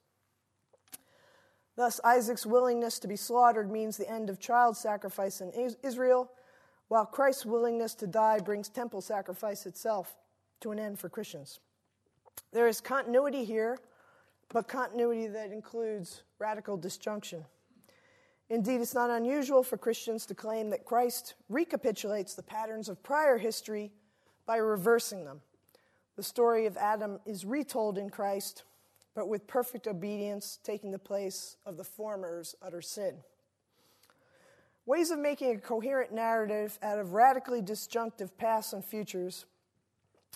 Thus, Isaac's willingness to be slaughtered means the end of child sacrifice in Israel, while Christ's willingness to die brings temple sacrifice itself to an end for Christians. There is continuity here, but continuity that includes radical disjunction. Indeed, it's not unusual for Christians to claim that Christ recapitulates the patterns of prior history by reversing them. The story of Adam is retold in Christ, but with perfect obedience taking the place of the former's utter sin. Ways of making a coherent narrative out of radically disjunctive pasts and futures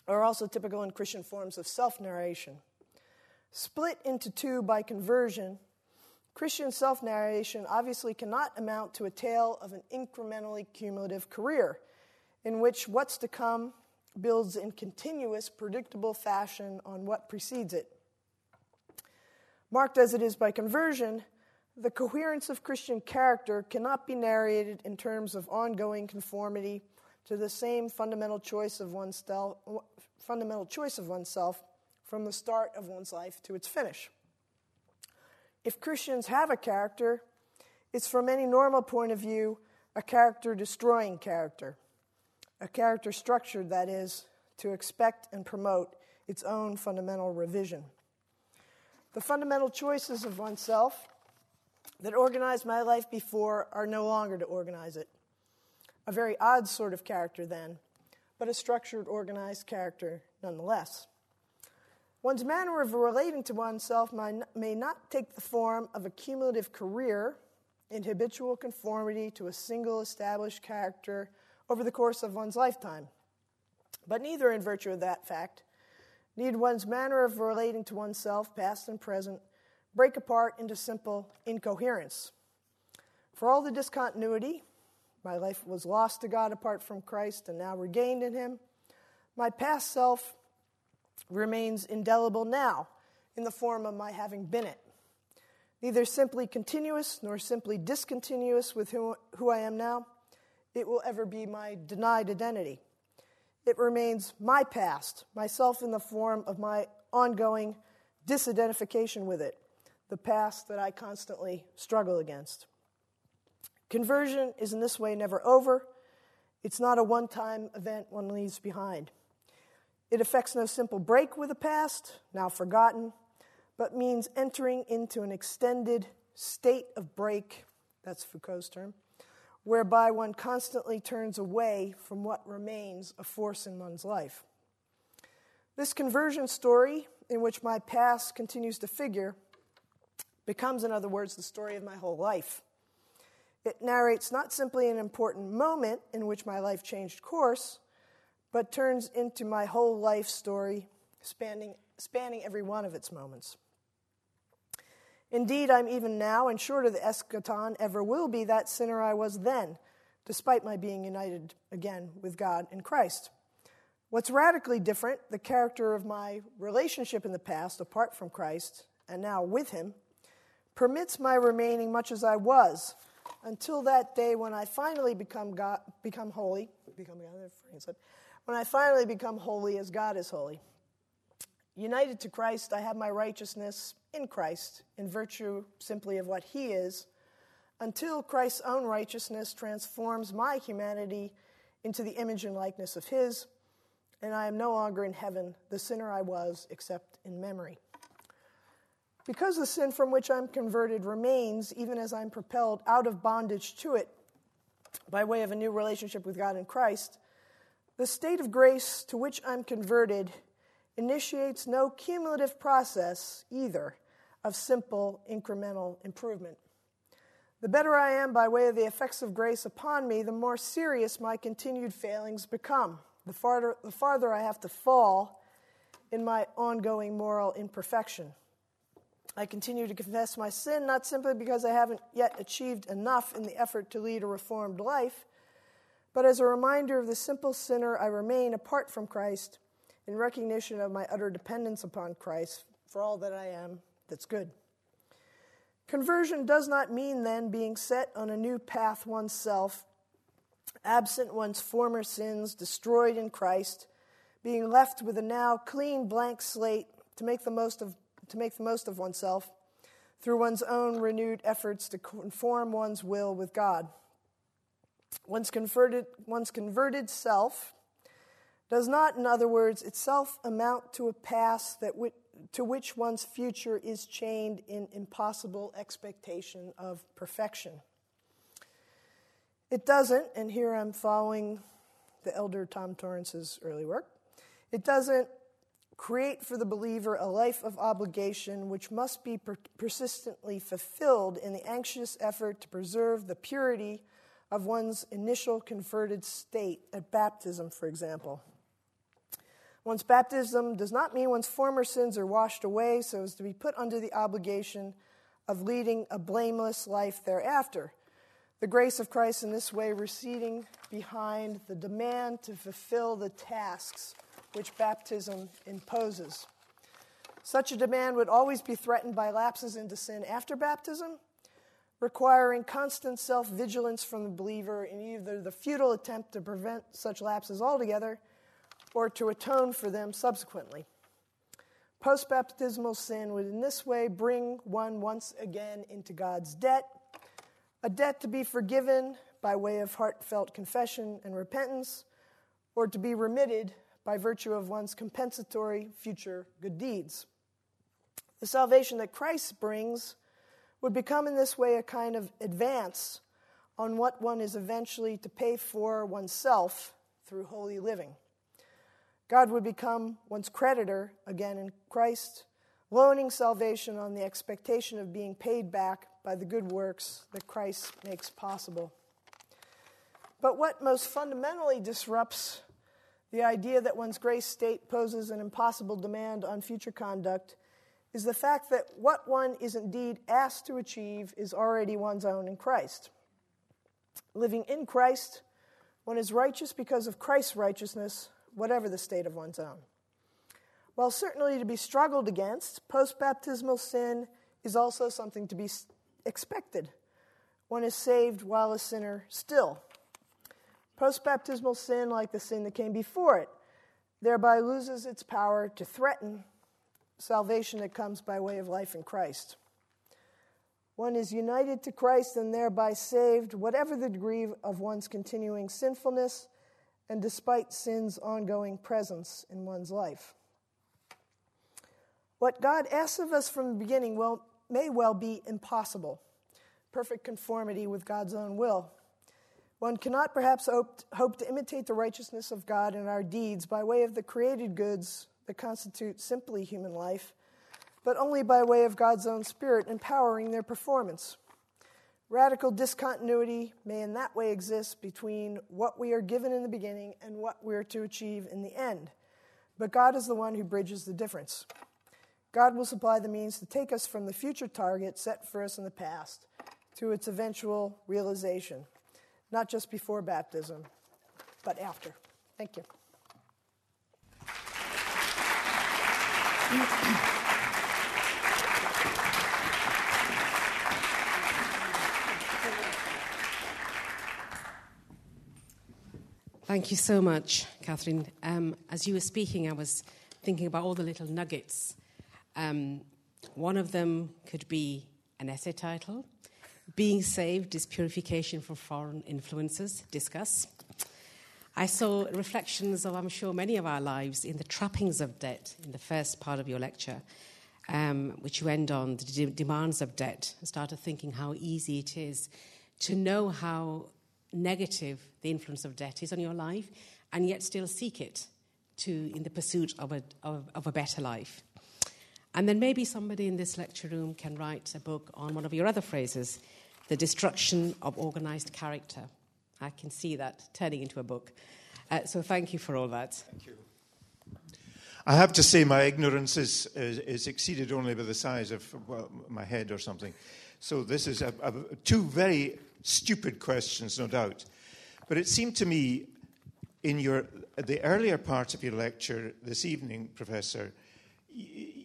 are also typical in Christian forms of self narration. Split into two by conversion, Christian self narration obviously cannot amount to a tale of an incrementally cumulative career in which what's to come builds in continuous, predictable fashion on what precedes it. Marked as it is by conversion, the coherence of Christian character cannot be narrated in terms of ongoing conformity to the same fundamental choice of oneself, fundamental choice of oneself from the start of one's life to its finish. If Christians have a character, it's from any normal point of view a character destroying character, a character structured, that is, to expect and promote its own fundamental revision. The fundamental choices of oneself that organized my life before are no longer to organize it. A very odd sort of character, then, but a structured, organized character nonetheless. One's manner of relating to oneself may not take the form of a cumulative career in habitual conformity to a single established character over the course of one's lifetime. But neither, in virtue of that fact, need one's manner of relating to oneself, past and present, break apart into simple incoherence. For all the discontinuity, my life was lost to God apart from Christ and now regained in Him. My past self remains indelible now in the form of my having been it. Neither simply continuous nor simply discontinuous with who, who I am now, it will ever be my denied identity. It remains my past, myself in the form of my ongoing disidentification with it, the past that I constantly struggle against. Conversion is in this way never over. It's not a one time event one leaves behind. It affects no simple break with the past, now forgotten, but means entering into an extended state of break, that's Foucault's term, whereby one constantly turns away from what remains a force in one's life. This conversion story, in which my past continues to figure, becomes, in other words, the story of my whole life. It narrates not simply an important moment in which my life changed course, but turns into my whole life story, spanning, spanning every one of its moments. Indeed, I'm even now, and short of the eschaton ever will be, that sinner I was then, despite my being united again with God in Christ. What's radically different, the character of my relationship in the past, apart from Christ, and now with Him, permits my remaining much as I was until that day when I finally become, God, become holy. Become God, when I finally become holy as God is holy. United to Christ, I have my righteousness in Christ in virtue simply of what He is, until Christ's own righteousness transforms my humanity into the image and likeness of His, and I am no longer in heaven the sinner I was, except in memory. Because the sin from which I'm converted remains, even as I'm propelled out of bondage to it by way of a new relationship with God in Christ, the state of grace to which I'm converted initiates no cumulative process either of simple incremental improvement. The better I am by way of the effects of grace upon me, the more serious my continued failings become. The farther, the farther I have to fall in my ongoing moral imperfection. I continue to confess my sin, not simply because I haven't yet achieved enough in the effort to lead a reformed life, but as a reminder of the simple sinner I remain apart from Christ in recognition of my utter dependence upon Christ for all that I am that's good. Conversion does not mean then being set on a new path oneself, absent one's former sins, destroyed in Christ, being left with a now clean blank slate to make the most of to make the most of oneself through one's own renewed efforts to conform one's will with God. One's converted, one's converted self does not, in other words, itself amount to a past that to which one's future is chained in impossible expectation of perfection. It doesn't, and here I'm following the elder Tom Torrance's early work, it doesn't create for the believer a life of obligation which must be per- persistently fulfilled in the anxious effort to preserve the purity of one's initial converted state at baptism, for example. One's baptism does not mean one's former sins are washed away so as to be put under the obligation of leading a blameless life thereafter. the grace of Christ in this way receding behind the demand to fulfill the tasks which baptism imposes. Such a demand would always be threatened by lapses into sin after baptism, requiring constant self vigilance from the believer in either the futile attempt to prevent such lapses altogether or to atone for them subsequently. Post baptismal sin would in this way bring one once again into God's debt, a debt to be forgiven by way of heartfelt confession and repentance, or to be remitted by virtue of one's compensatory future good deeds. The salvation that Christ brings would become in this way a kind of advance on what one is eventually to pay for oneself through holy living. God would become one's creditor again in Christ, loaning salvation on the expectation of being paid back by the good works that Christ makes possible. But what most fundamentally disrupts the idea that one's grace state poses an impossible demand on future conduct is the fact that what one is indeed asked to achieve is already one's own in Christ. Living in Christ, one is righteous because of Christ's righteousness, whatever the state of one's own. While certainly to be struggled against, post baptismal sin is also something to be expected. One is saved while a sinner still. Post baptismal sin, like the sin that came before it, thereby loses its power to threaten salvation that comes by way of life in Christ. One is united to Christ and thereby saved, whatever the degree of one's continuing sinfulness and despite sin's ongoing presence in one's life. What God asks of us from the beginning will, may well be impossible perfect conformity with God's own will. One cannot perhaps hope, to imitate the righteousness of God in our deeds by way of the created goods that constitute simply human life, but only by way of God's own Spirit empowering their performance. Radical discontinuity may in that way exist between what we are given in the beginning and what we are to achieve in the end. But God is the one who bridges the difference. God will supply the means to take us from the future target set for us in the past to its eventual realization, not just before baptism, but after. Thank you. Thank you so much, Kathryn. Um, as you were speaking, I was thinking about all the little nuggets. Um, one of them could be an essay title Being Saved is Purification from Foreign Influences. Discuss. I saw reflections of, I'm sure, many of our lives in the trappings of debt in the first part of your lecture, um, which you end on the de- demands of debt. I started thinking how easy it is to know how negative the influence of debt is on your life, and yet still seek it to in the pursuit of a, of, of a better life. And then maybe somebody in this lecture room can write a book on one of your other phrases, the destruction of organized character. I can see that turning into a book. Uh, so thank you for all that. Thank you. I have to say, my ignorance is, is, is exceeded only by the size of well, my head or something. So this is a, a, two very stupid questions, no doubt. But it seemed to me, in your the earlier part of your lecture this evening, Professor,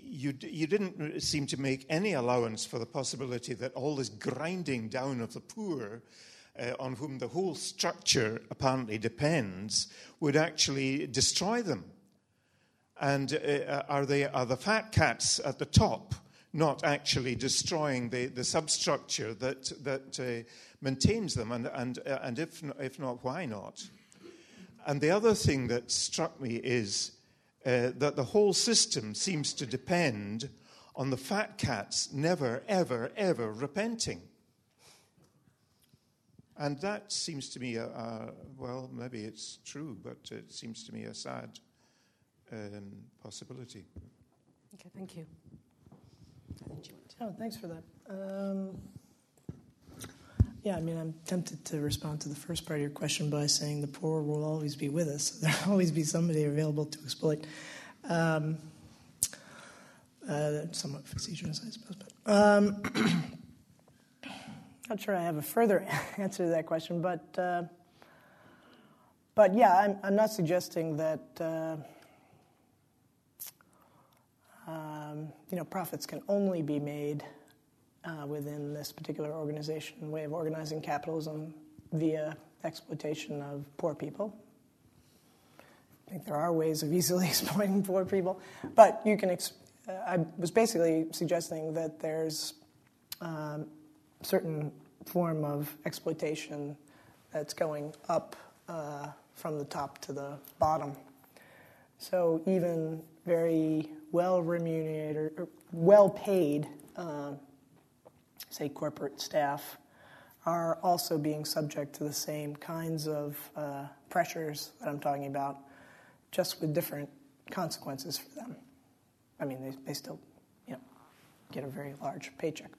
you, you didn't seem to make any allowance for the possibility that all this grinding down of the poor uh, on whom the whole structure apparently depends would actually destroy them. And uh, are, they, are the fat cats at the top not actually destroying the, the substructure that, that uh, maintains them? And, and, uh, and if, if not, why not? And the other thing that struck me is uh, that the whole system seems to depend on the fat cats never, ever, ever repenting. And that seems to me, a, a, well, maybe it's true, but it seems to me a sad um, possibility. Okay, thank you. Oh, thanks for that. Um, yeah, I mean, I'm tempted to respond to the first part of your question by saying the poor will always be with us. There'll always be somebody available to exploit. Um, uh, somewhat facetious, I suppose. But um, not sure I have a further answer to that question, but uh, but yeah, I'm, I'm not suggesting that uh, um, you know profits can only be made uh, within this particular organization way of organizing capitalism via exploitation of poor people. I think there are ways of easily exploiting poor people, but you can. Ex- I was basically suggesting that there's um, certain form of exploitation that's going up uh, from the top to the bottom. So even very well remunerated well paid, uh, say corporate staff, are also being subject to the same kinds of uh, pressures that I'm talking about, just with different consequences for them. I mean, they, they still, you know, get a very large paycheck.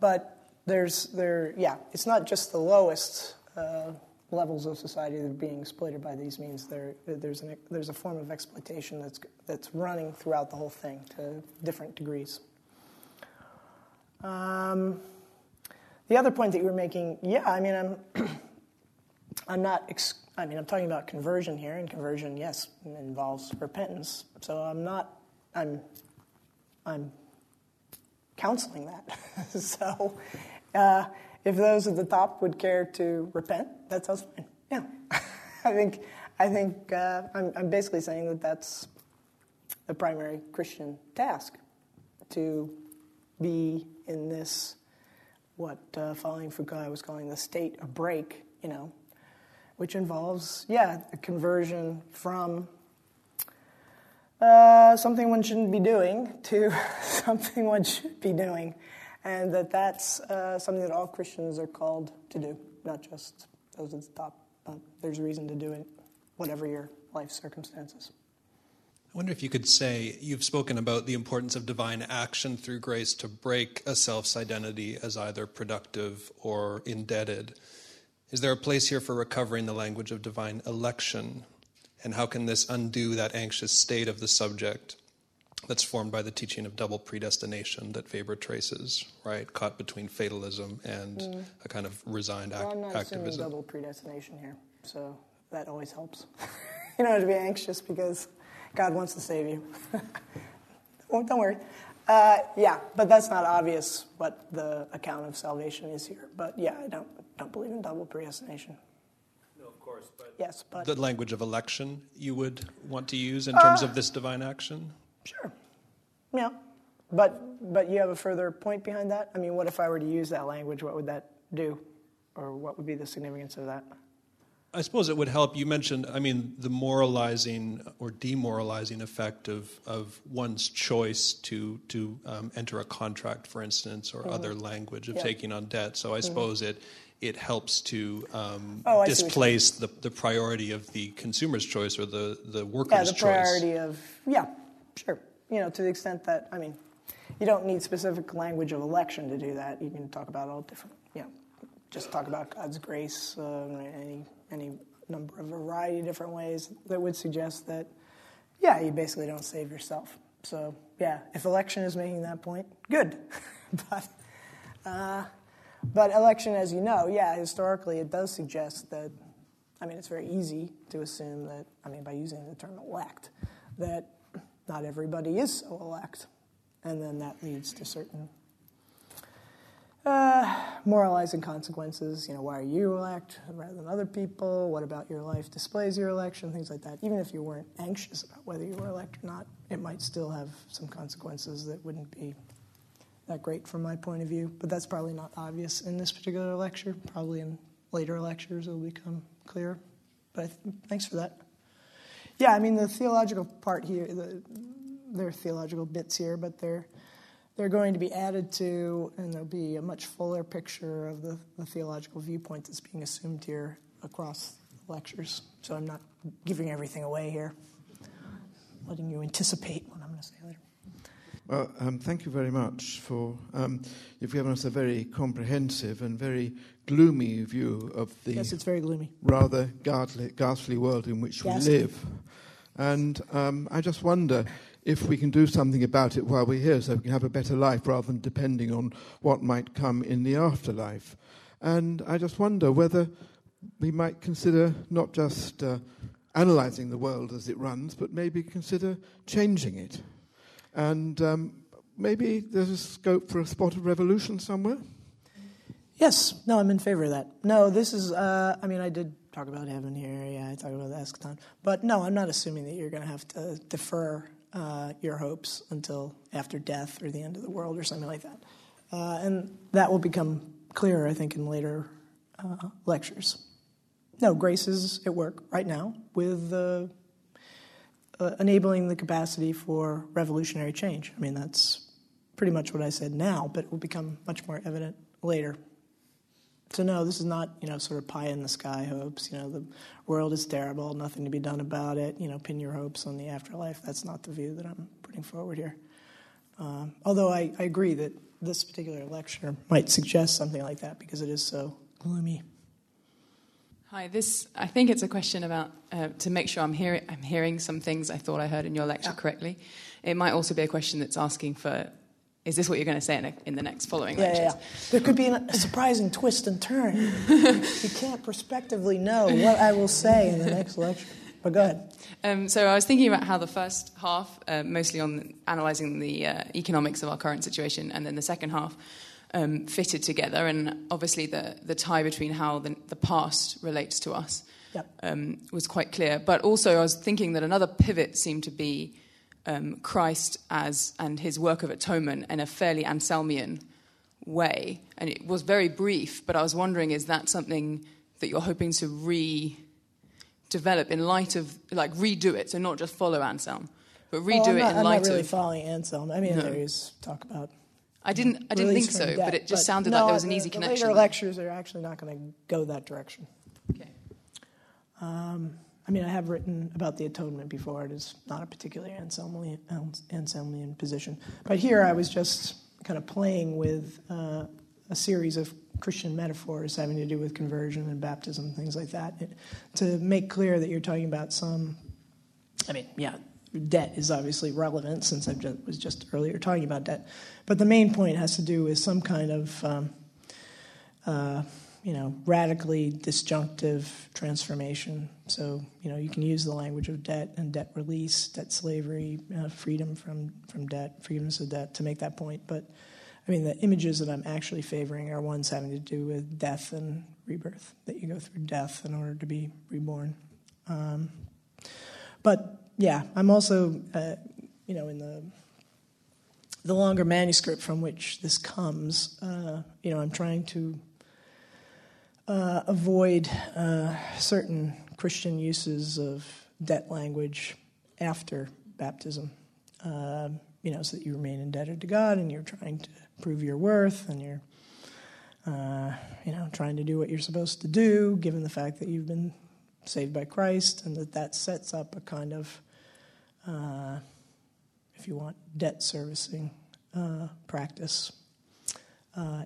But there's there yeah it's not just the lowest uh, levels of society that are being exploited by these means there there's an, there's a form of exploitation that's that's running throughout the whole thing to different degrees um, the other point that you were making yeah i mean i'm i'm not ex- i mean i'm talking about conversion here and conversion yes involves repentance. So i'm not i'm i'm counseling that. So uh, if those at the top would care to repent, that sounds fine. Yeah, I think I think uh, I'm, I'm basically saying that that's the primary Christian task to be in this what uh, following Foucault was calling the state of break, you know, which involves yeah a conversion from uh, something one shouldn't be doing to something one should be doing and that that's uh, something that all Christians are called to do, not just those at the top. But there's a reason to do it, whatever your life circumstances. I wonder if you could say you've spoken about the importance of divine action through grace to break a self's identity as either productive or indebted. Is there a place here for recovering the language of divine election? And how can this undo that anxious state of the subject that's formed by the teaching of double predestination that Weber traces, right? Caught between fatalism and mm. a kind of resigned well, I'm not activism. double predestination here, so that always helps. you have to be anxious because God wants to save you. don't worry. Uh, yeah, but that's not obvious what the account of salvation is here. But yeah, I don't don't believe in double predestination. No, of course, but yes, but the language of election you would want to use in terms uh, of this divine action. Sure. Yeah. But, but you have a further point behind that? I mean, what if I were to use that language? What would that do? Or what would be the significance of that? I suppose it would help. You mentioned, I mean, the moralizing or demoralizing effect of, of one's choice to to um, enter a contract, for instance, or mm-hmm. other language of taking on debt. So I mm-hmm. suppose it it helps to um, oh, displace the, the priority of the consumer's choice or the, the worker's choice. Yeah, the priority choice. of, yeah, Sure. You know, to the extent that, I mean, you don't need specific language of election to do that. You can talk about all different, you know, just talk about God's grace, uh, any, any number of variety of different ways that would suggest that, yeah, you basically don't save yourself. So, yeah, if election is making that point, good. but, uh, but election, as you know, yeah, historically it does suggest that, I mean, it's very easy to assume that, I mean, by using the term elect, that not everybody is so elect. And then that leads to certain uh, moralizing consequences. You know, why are you elect rather than other people? What about your life displays your election? Things like that. Even if you weren't anxious about whether you were elect or not, it might still have some consequences that wouldn't be that great from my point of view. But that's probably not obvious in this particular lecture. Probably in later lectures it will become clearer. But thanks for that. Yeah, I mean the theological part here, the, there are theological bits here, but they're they're going to be added to, and there'll be a much fuller picture of the, the theological viewpoint that's being assumed here across lectures. So I'm not giving everything away here, letting you anticipate what I'm going to say later. Well, um, thank you very much for um, you've given us a very comprehensive and very gloomy view of the yes, it's very gloomy. rather ghastly, ghastly world in which ghastly. we live. And um, I just wonder if we can do something about it while we're here so we can have a better life rather than depending on what might come in the afterlife. And I just wonder whether we might consider not just uh, analysing the world as it runs, but maybe consider changing it. And um, maybe there's a scope for a spot of revolution somewhere. Yes, no, I'm in favor of that. No, this is, uh, I mean, I did talk about heaven here, yeah, I talked about the eschaton. But no, I'm not assuming that you're going to have to defer uh, your hopes until after death or the end of the world or something like that. Uh, and that will become clearer, I think, in later uh, lectures. No, grace is at work right now with uh, uh, enabling the capacity for revolutionary change. I mean, that's pretty much what I said now, but it will become much more evident later. So no, this is not you know sort of pie in the sky hopes. You know the world is terrible, nothing to be done about it. You know, pin your hopes on the afterlife. That's not the view that I'm putting forward here. Um, although I, I agree that this particular lecture might suggest something like that because it is so gloomy. Hi, this I think it's a question about uh, to make sure I'm hearing I'm hearing some things I thought I heard in your lecture yeah. correctly. It might also be a question that's asking for is this what you're going to say in, a, in the next following yeah, lectures? Yeah, yeah. There could be a surprising twist and turn. you can't prospectively know what I will say in the next lecture. But go ahead. Um, so I was thinking about how the first half, uh, mostly on analysing the uh, economics of our current situation, and then the second half um, fitted together, and obviously the, the tie between how the, the past relates to us yep. um, was quite clear. But also I was thinking that another pivot seemed to be um, Christ as and his work of atonement in a fairly Anselmian way. And it was very brief, but I was wondering is that something that you're hoping to redevelop in light of, like, redo it? So not just follow Anselm, but redo well, it not, in I'm light not really of. following Anselm. I mean, no. there is talk about. I didn't. I didn't think so, debt, but it just sounded no, like there was an the, easy the connection. Later lectures are actually not going to go that direction. Okay. Um, I mean, I have written about the atonement before. It is not a particularly Anselmian, Anselmian position. But here I was just kind of playing with uh, a series of Christian metaphors having to do with conversion and baptism, things like that, it, to make clear that you're talking about some. I mean, yeah, debt is obviously relevant since I just, was just earlier talking about debt. But the main point has to do with some kind of. Um, uh, you know, radically disjunctive transformation. So, you know, you can use the language of debt and debt release, debt slavery, uh, freedom from, from debt, forgiveness of debt to make that point. But, I mean, the images that I'm actually favoring are ones having to do with death and rebirth, that you go through death in order to be reborn. Um, but, yeah, I'm also, uh, you know, in the the longer manuscript from which this comes, uh, you know, I'm trying to uh, avoid uh, certain Christian uses of debt language after baptism. Uh, you know, so that you remain indebted to God and you're trying to prove your worth and you're, uh, you know, trying to do what you're supposed to do, given the fact that you've been saved by Christ, and that that sets up a kind of, uh, if you want, debt servicing uh, practice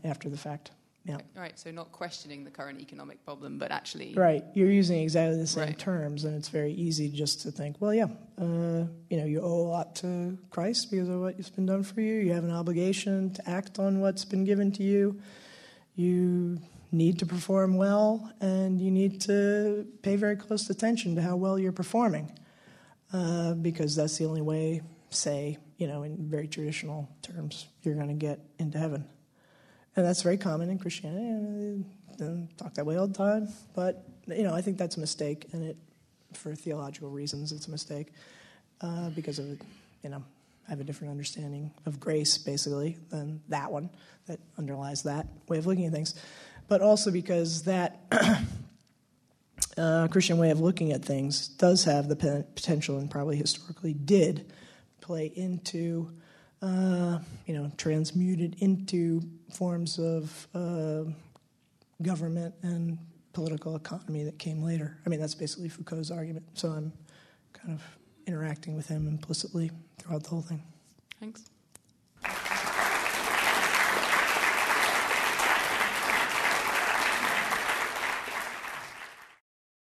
after the fact. Yeah. Right. So not questioning the current economic problem, but actually. Right. You're using exactly the same Right. terms, and it's very easy just to think, well, yeah, uh, you know, you owe a lot to Christ because of what's been done for you. You have an obligation to act on what's been given to you. You need to perform well, and you need to pay very close attention to how well you're performing, uh, because that's the only way, say, you know, in very traditional terms, you're going to get into heaven. And that's very common in Christianity. Don't talk that way all the time. But, you know, I think that's a mistake. And it, for theological reasons, it's a mistake. Uh, because of, you know, I have a different understanding of grace, basically, than that one that underlies that way of looking at things. But also because that uh, Christian way of looking at things does have the potential, and probably historically did, play into uh, you know, transmuted into forms of uh, government and political economy that came later. I mean, that's basically Foucault's argument. So I'm kind of interacting with him implicitly throughout the whole thing. Thanks.